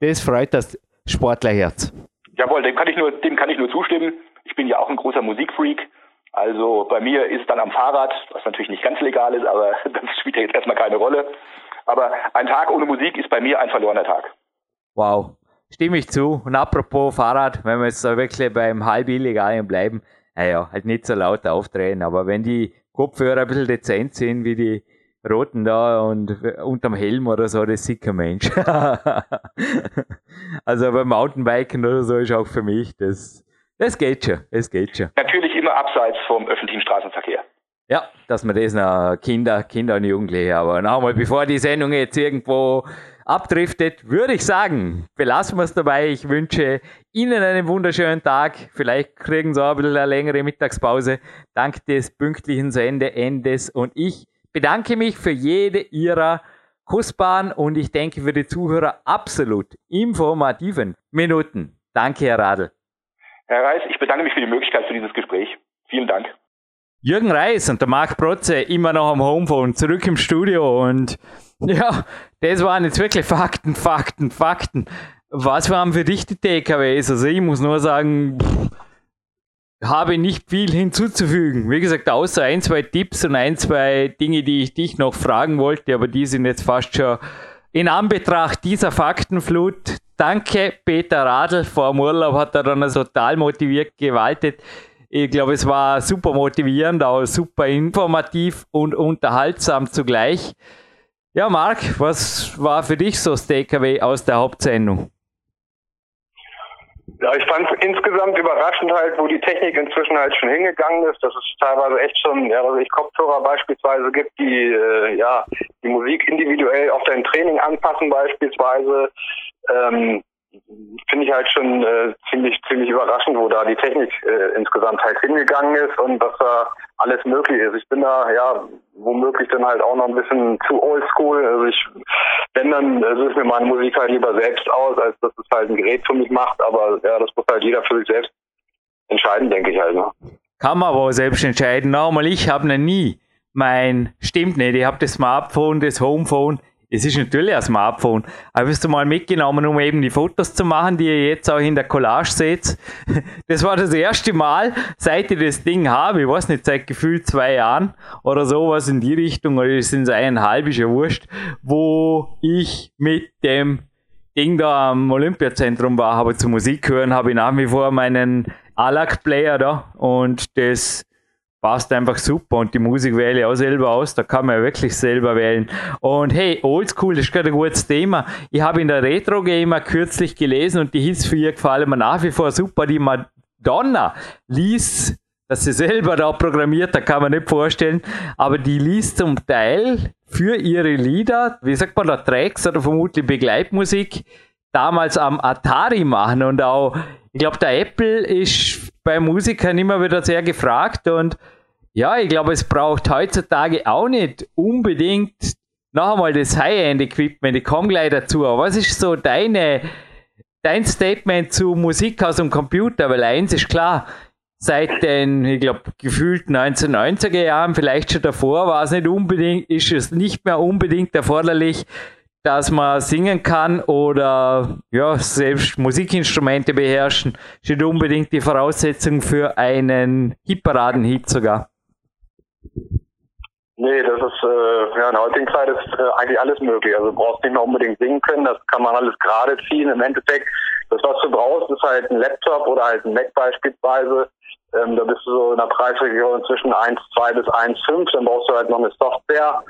das freut das Sportlerherz. Jawohl, dem kann ich nur, dem kann ich nur zustimmen. Ich bin ja auch ein großer Musikfreak. Also bei mir ist dann am Fahrrad, was natürlich nicht ganz legal ist, aber [LAUGHS] das spielt ja jetzt erstmal keine Rolle. Aber ein Tag ohne Musik ist bei mir ein verlorener Tag. Wow, stimme ich zu. Und apropos Fahrrad, wenn wir jetzt wirklich beim halb illegalen bleiben, naja, halt nicht so laut aufdrehen, aber wenn die Kopfhörer ein bisschen dezent sind, wie die roten da und unterm Helm oder so, das sieht kein Mensch. [LAUGHS] also beim Mountainbiken oder so ist auch für mich, das, das geht schon, das geht schon. Natürlich immer abseits vom öffentlichen Straßenverkehr. Ja, dass man das noch Kinder, Kinder und Jugendliche, aber nochmal, bevor die Sendung jetzt irgendwo abdriftet, würde ich sagen, belassen wir es dabei. Ich wünsche Ihnen einen wunderschönen Tag. Vielleicht kriegen Sie auch ein bisschen eine längere Mittagspause dank des pünktlichen Sendeendes. Und ich bedanke mich für jede Ihrer kostbaren und ich denke für die Zuhörer absolut informativen Minuten. Danke, Herr Radl. Herr Reis, ich bedanke mich für die Möglichkeit für dieses Gespräch. Vielen Dank. Jürgen Reis und der Marc Protze immer noch am Homephone, zurück im Studio und ja, das waren jetzt wirklich Fakten, Fakten, Fakten. Was waren für dich die TKWs? Also ich muss nur sagen, pff, habe nicht viel hinzuzufügen. Wie gesagt, außer ein, zwei Tipps und ein, zwei Dinge, die ich dich noch fragen wollte, aber die sind jetzt fast schon in Anbetracht dieser Faktenflut. Danke, Peter Radl. Vor dem Urlaub hat er dann total motiviert gewaltet. Ich glaube, es war super motivierend, auch super informativ und unterhaltsam zugleich. Ja, Marc, was war für dich so das Takeaway aus der Hauptsendung? Ja, ich fand es insgesamt überraschend halt, wo die Technik inzwischen halt schon hingegangen ist, dass es teilweise echt schon, ja, also ich Kopfhörer beispielsweise gibt, die äh, ja die Musik individuell auf dein Training anpassen beispielsweise. Ähm, finde ich halt schon äh, ziemlich ziemlich überraschend, wo da die Technik äh, insgesamt halt hingegangen ist und was da alles möglich ist. Ich bin da ja womöglich dann halt auch noch ein bisschen zu oldschool. Also ich, wenn dann also ist mir meine Musik halt lieber selbst aus, als dass es halt ein Gerät für mich macht. Aber ja, das muss halt jeder für sich selbst entscheiden, denke ich halt. Ne? Kann man aber selbst entscheiden. Nochmal, ich habe noch nie mein, stimmt nicht, ich habe das Smartphone, das Homephone es ist natürlich ein Smartphone. Aber bist du mal mitgenommen, um eben die Fotos zu machen, die ihr jetzt auch in der Collage seht? [LAUGHS] Das war das erste Mal, seit ich das Ding habe. Ich weiß nicht, seit gefühlt zwei Jahren oder sowas in die Richtung, oder sind es eineinhalb, ist ja wurscht, wo ich mit dem Ding da am Olympiazentrum war, habe zu Musik hören, habe ich nach wie vor meinen Alag-Player da und das passt einfach super und die Musik wähle ich auch selber aus, da kann man ja wirklich selber wählen. Und hey, Oldschool, das ist gerade ein gutes Thema. Ich habe in der Retro Gamer kürzlich gelesen und die Hits für ihr gefallen mir nach wie vor super. Die Madonna liest, dass sie selber da programmiert, da kann man nicht vorstellen, aber die liest zum Teil für ihre Lieder, wie sagt man da, Tracks oder vermutlich Begleitmusik, damals am Atari machen und auch, ich glaube, der Apple ist bei Musikern immer wieder sehr gefragt und ja, ich glaube, es braucht heutzutage auch nicht unbedingt noch einmal das High-End-Equipment. Ich komme gleich dazu. Aber was ist so deine, dein Statement zu Musik aus dem Computer? Weil eins ist klar, seit den, ich glaube, gefühlten 1990er Jahren, vielleicht schon davor, war es nicht unbedingt, ist es nicht mehr unbedingt erforderlich, dass man singen kann oder ja, selbst Musikinstrumente beherrschen, steht unbedingt die Voraussetzung für einen Hitparaden-Hit sogar. Nee, das ist, äh, ja, in der heutigen Zeit ist äh, eigentlich alles möglich. Also du brauchst nicht mehr unbedingt singen können, das kann man alles gerade ziehen. Im Endeffekt, das, was du brauchst, ist halt ein Laptop oder halt ein Mac beispielsweise. Ähm, da bist du so in der Preisregion zwischen 1,2 bis 1,5. Dann brauchst du halt noch eine Software.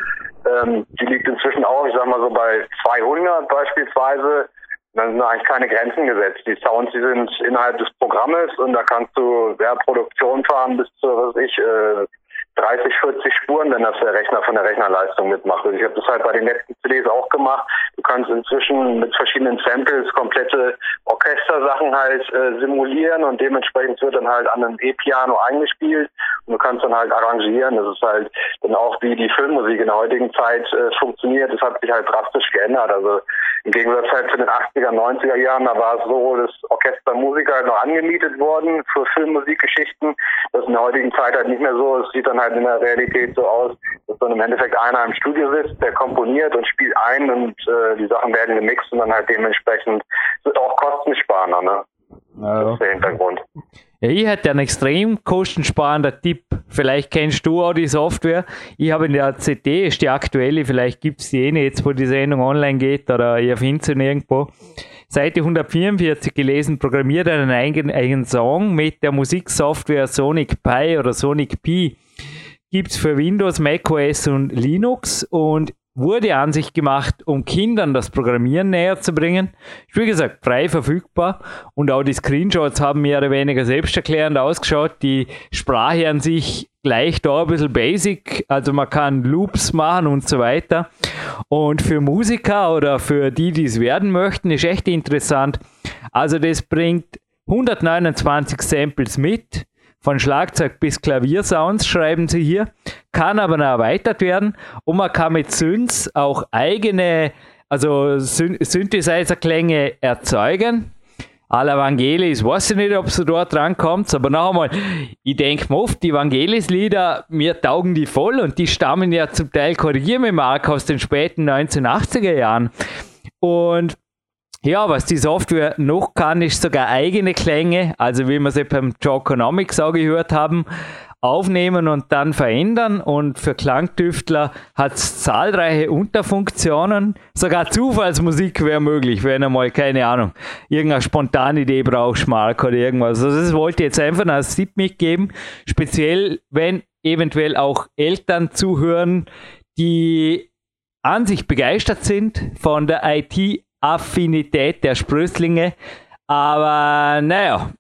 Ähm, die liegt inzwischen auch, ich sag mal so bei 200 beispielsweise. Dann sind eigentlich keine Grenzen gesetzt. Die Sounds, die sind innerhalb des Programmes und da kannst du ja, Produktion fahren bis zu, was ich, äh, 30, 40 Spuren, wenn das der Rechner von der Rechnerleistung mitmacht. Und ich habe das halt bei den letzten CDs auch gemacht. Du kannst inzwischen mit verschiedenen Samples komplette Orchestersachen halt äh, simulieren und dementsprechend wird dann halt an einem E-Piano eingespielt und du kannst dann halt arrangieren. Das ist halt dann auch wie die Filmmusik in der heutigen Zeit äh, funktioniert. Das hat sich halt drastisch geändert. Also im Gegensatz halt zu den 80er, 90er Jahren, da war es so, dass Orchestermusiker halt noch angemietet wurden für Filmmusikgeschichten. Das ist in der heutigen Zeit halt nicht mehr so. Es sieht dann halt in der Realität so aus, dass dann im Endeffekt einer im Studio sitzt, der komponiert und spielt ein und äh, die Sachen werden gemixt und dann halt dementsprechend sind auch kostensparender, ne? Ja. Das ist der Hintergrund. Ja, ich hätte einen extrem kostensparender Tipp. Vielleicht kennst du auch die Software. Ich habe in der CT, ist die aktuelle, vielleicht gibt es die eh jetzt, wo die Sendung online geht oder ihr findet sie nirgendwo. Seite 144 gelesen, programmiert einen eigenen, eigenen Song mit der Musiksoftware Sonic Pi oder Sonic Pi. Gibt es für Windows, macOS und Linux und wurde an sich gemacht, um Kindern das Programmieren näher zu bringen. Wie gesagt, frei verfügbar und auch die Screenshots haben mehr oder weniger selbsterklärend ausgeschaut. Die Sprache an sich gleich da ein bisschen basic, also man kann Loops machen und so weiter. Und für Musiker oder für die, die es werden möchten, ist echt interessant. Also das bringt 129 Samples mit von Schlagzeug bis Klaviersounds, schreiben sie hier, kann aber noch erweitert werden und man kann mit Synths auch eigene, also Synthesizer-Klänge erzeugen. Alle Evangelis, weiß ich nicht, ob sie dort rankommt, aber noch einmal, ich denke mir oft, die Evangelis-Lieder, mir taugen die voll und die stammen ja zum Teil, korrigiere mich Mark, aus den späten 1980er Jahren. Und ja, was die Software noch kann, ist sogar eigene Klänge, also wie wir sie beim Joconomics auch gehört haben, aufnehmen und dann verändern. Und für Klangtüftler hat es zahlreiche Unterfunktionen. Sogar Zufallsmusik wäre möglich, wenn einmal, keine Ahnung, irgendeine spontane Idee brauchst, Mark oder irgendwas. Also das wollte ich jetzt einfach als Tipp mitgeben. Speziell, wenn eventuell auch Eltern zuhören, die an sich begeistert sind von der IT Affinität der Sprösslinge. Aber naja,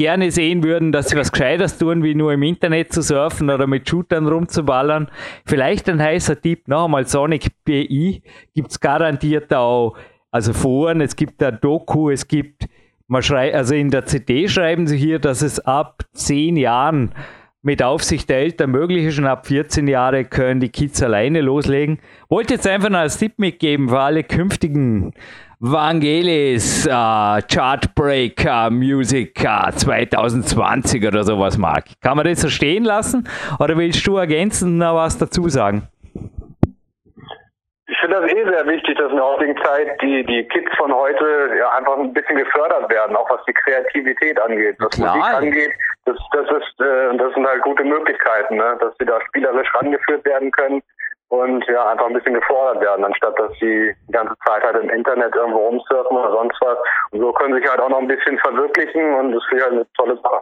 gerne sehen würden, dass sie was Gescheites tun, wie nur im Internet zu surfen oder mit Shootern rumzuballern. Vielleicht ein heißer Tipp, noch einmal Sonic BI gibt es garantiert auch, also Foren, es gibt da Doku, es gibt, man schreibt, also in der CD schreiben sie hier, dass es ab zehn Jahren mit Aufsicht der Eltern möglich ist und ab 14 Jahre können die Kids alleine loslegen. Wollte jetzt einfach noch als Tipp mitgeben für alle künftigen Vangelis uh, Chartbreaker Music uh, 2020 oder sowas mag. Kann man das so stehen lassen oder willst du ergänzend noch was dazu sagen? Das eh sehr wichtig, dass in der heutigen Zeit die, die Kids von heute ja einfach ein bisschen gefördert werden, auch was die Kreativität angeht, was Klar. Musik angeht. Das, das ist, äh, das sind halt gute Möglichkeiten, ne? dass sie da spielerisch rangeführt werden können und ja, einfach ein bisschen gefordert werden, anstatt dass sie die ganze Zeit halt im Internet irgendwo rumsurfen oder sonst was. Und so können sie sich halt auch noch ein bisschen verwirklichen und das finde ich halt eine tolle Sache.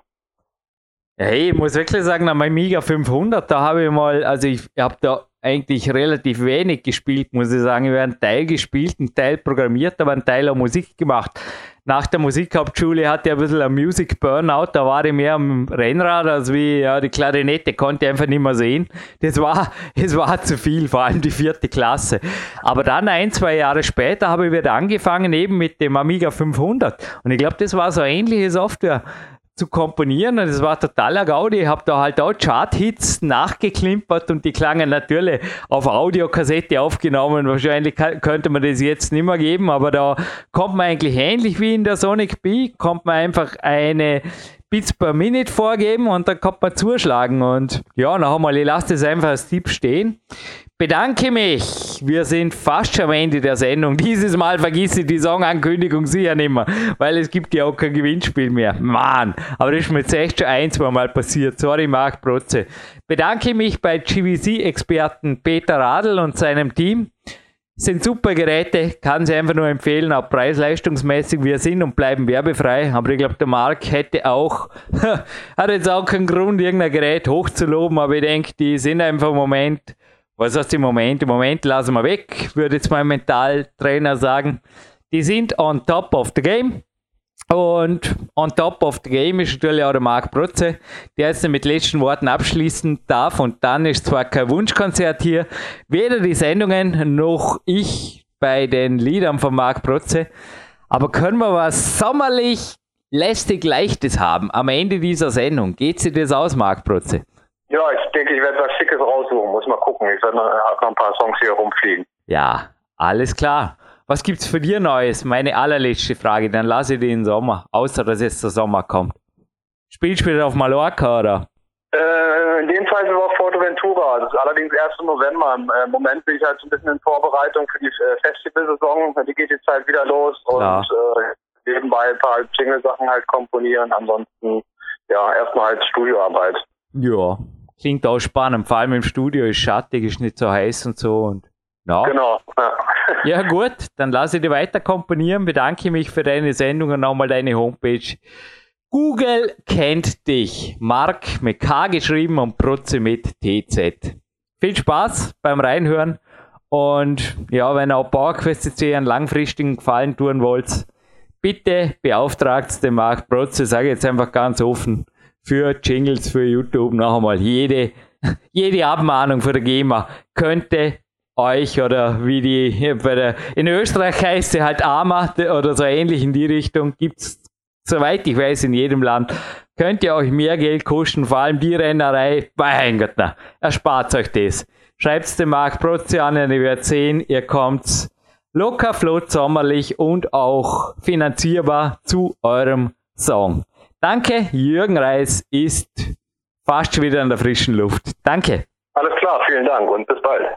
Hey, ich muss wirklich sagen, an meinem Miga 500, da habe ich mal, also ich habe da eigentlich relativ wenig gespielt, muss ich sagen. Ich habe einen Teil gespielt, einen Teil programmiert, aber einen Teil auch Musik gemacht. Nach der Musikhauptschule hatte ich ein bisschen ein Music Burnout, da war ich mehr am Rennrad, als wie ja, die Klarinette konnte ich einfach nicht mehr sehen. Das war, [LAUGHS] es war zu viel, vor allem die vierte Klasse. Aber dann ein, zwei Jahre später habe ich wieder angefangen, eben mit dem Amiga 500. Und ich glaube, das war so ähnliche Software zu komponieren und es war totaler Gaudi. Ich habe da halt auch Chart-Hits nachgeklimpert und die klangen natürlich auf Audiokassette aufgenommen. Wahrscheinlich könnte man das jetzt nicht mehr geben, aber da kommt man eigentlich ähnlich wie in der Sonic B, kommt man einfach eine Bits per Minute vorgeben und dann kann man zuschlagen. Und ja, noch einmal, ich lasse das einfach als Tipp stehen bedanke mich. Wir sind fast schon am Ende der Sendung. Dieses Mal vergesse ich die Songankündigung sicher nicht mehr, weil es gibt ja auch kein Gewinnspiel mehr. Mann, aber das ist mir jetzt echt schon ein, zwei Mal passiert. Sorry, Marc Protze. Bedanke mich bei GVC-Experten Peter Radl und seinem Team. Sind super Geräte, kann sie einfach nur empfehlen, auch preis-leistungsmäßig. Wir sind und bleiben werbefrei. Aber ich glaube, der Marc hätte auch, [LAUGHS] hat jetzt auch keinen Grund, irgendein Gerät hochzuloben, aber ich denke, die sind einfach im Moment was heißt im Moment? Im Moment lassen wir weg, würde jetzt mein Mentaltrainer sagen. Die sind on top of the game. Und on top of the game ist natürlich auch der Marc Protze, der jetzt mit letzten Worten abschließen darf. Und dann ist zwar kein Wunschkonzert hier, weder die Sendungen noch ich bei den Liedern von Marc Protze. Aber können wir was sommerlich lästig Leichtes haben am Ende dieser Sendung? Geht sich das aus, Marc Protze? Ja, ich denke, ich werde was Schickes raussuchen. Muss mal gucken. Ich werde noch, noch ein paar Songs hier rumfliegen. Ja, alles klar. Was gibt's für dir Neues? Meine allerletzte Frage. Dann lasse ich den Sommer. Außer, dass jetzt der Sommer kommt. Spielst du wieder auf Mallorca, oder? Äh, in dem Fall sind wir auf Forteventura. Das ist allerdings erst im November. Im äh, Moment bin ich halt so ein bisschen in Vorbereitung für die äh, Festivalsaison. Die geht jetzt halt wieder los. Klar. Und äh, nebenbei ein paar Single-Sachen halt komponieren. Ansonsten, ja, erstmal halt Studioarbeit. Ja, klingt auch spannend. Vor allem im Studio ist schattig, ist nicht so heiß und so. Und, ja. Genau. Ja. ja, gut, dann lasse ich dich weiter komponieren. Bedanke mich für deine Sendung und nochmal deine Homepage. Google kennt dich. Mark mit K geschrieben und Protze mit TZ. Viel Spaß beim Reinhören. Und ja, wenn ihr auch PowerQuest einen langfristigen Gefallen tun wollt, bitte beauftragt den Mark Protze, sage ich jetzt einfach ganz offen für Jingles für YouTube noch einmal. Jede, jede Abmahnung von der GEMA könnte euch oder wie die bei der, in Österreich heißt sie halt AMA oder so ähnlich in die Richtung, gibt es soweit ich weiß, in jedem Land, könnt ihr euch mehr Geld kosten, vor allem die Rennerei. Mein Gott, na, erspart euch das. Schreibt's dem Marc Prozzi an, ihr werdet sehen, ihr kommt locker, flott, sommerlich und auch finanzierbar zu eurem Song. Danke, Jürgen Reis ist fast schon wieder in der frischen Luft. Danke. Alles klar, vielen Dank und bis bald.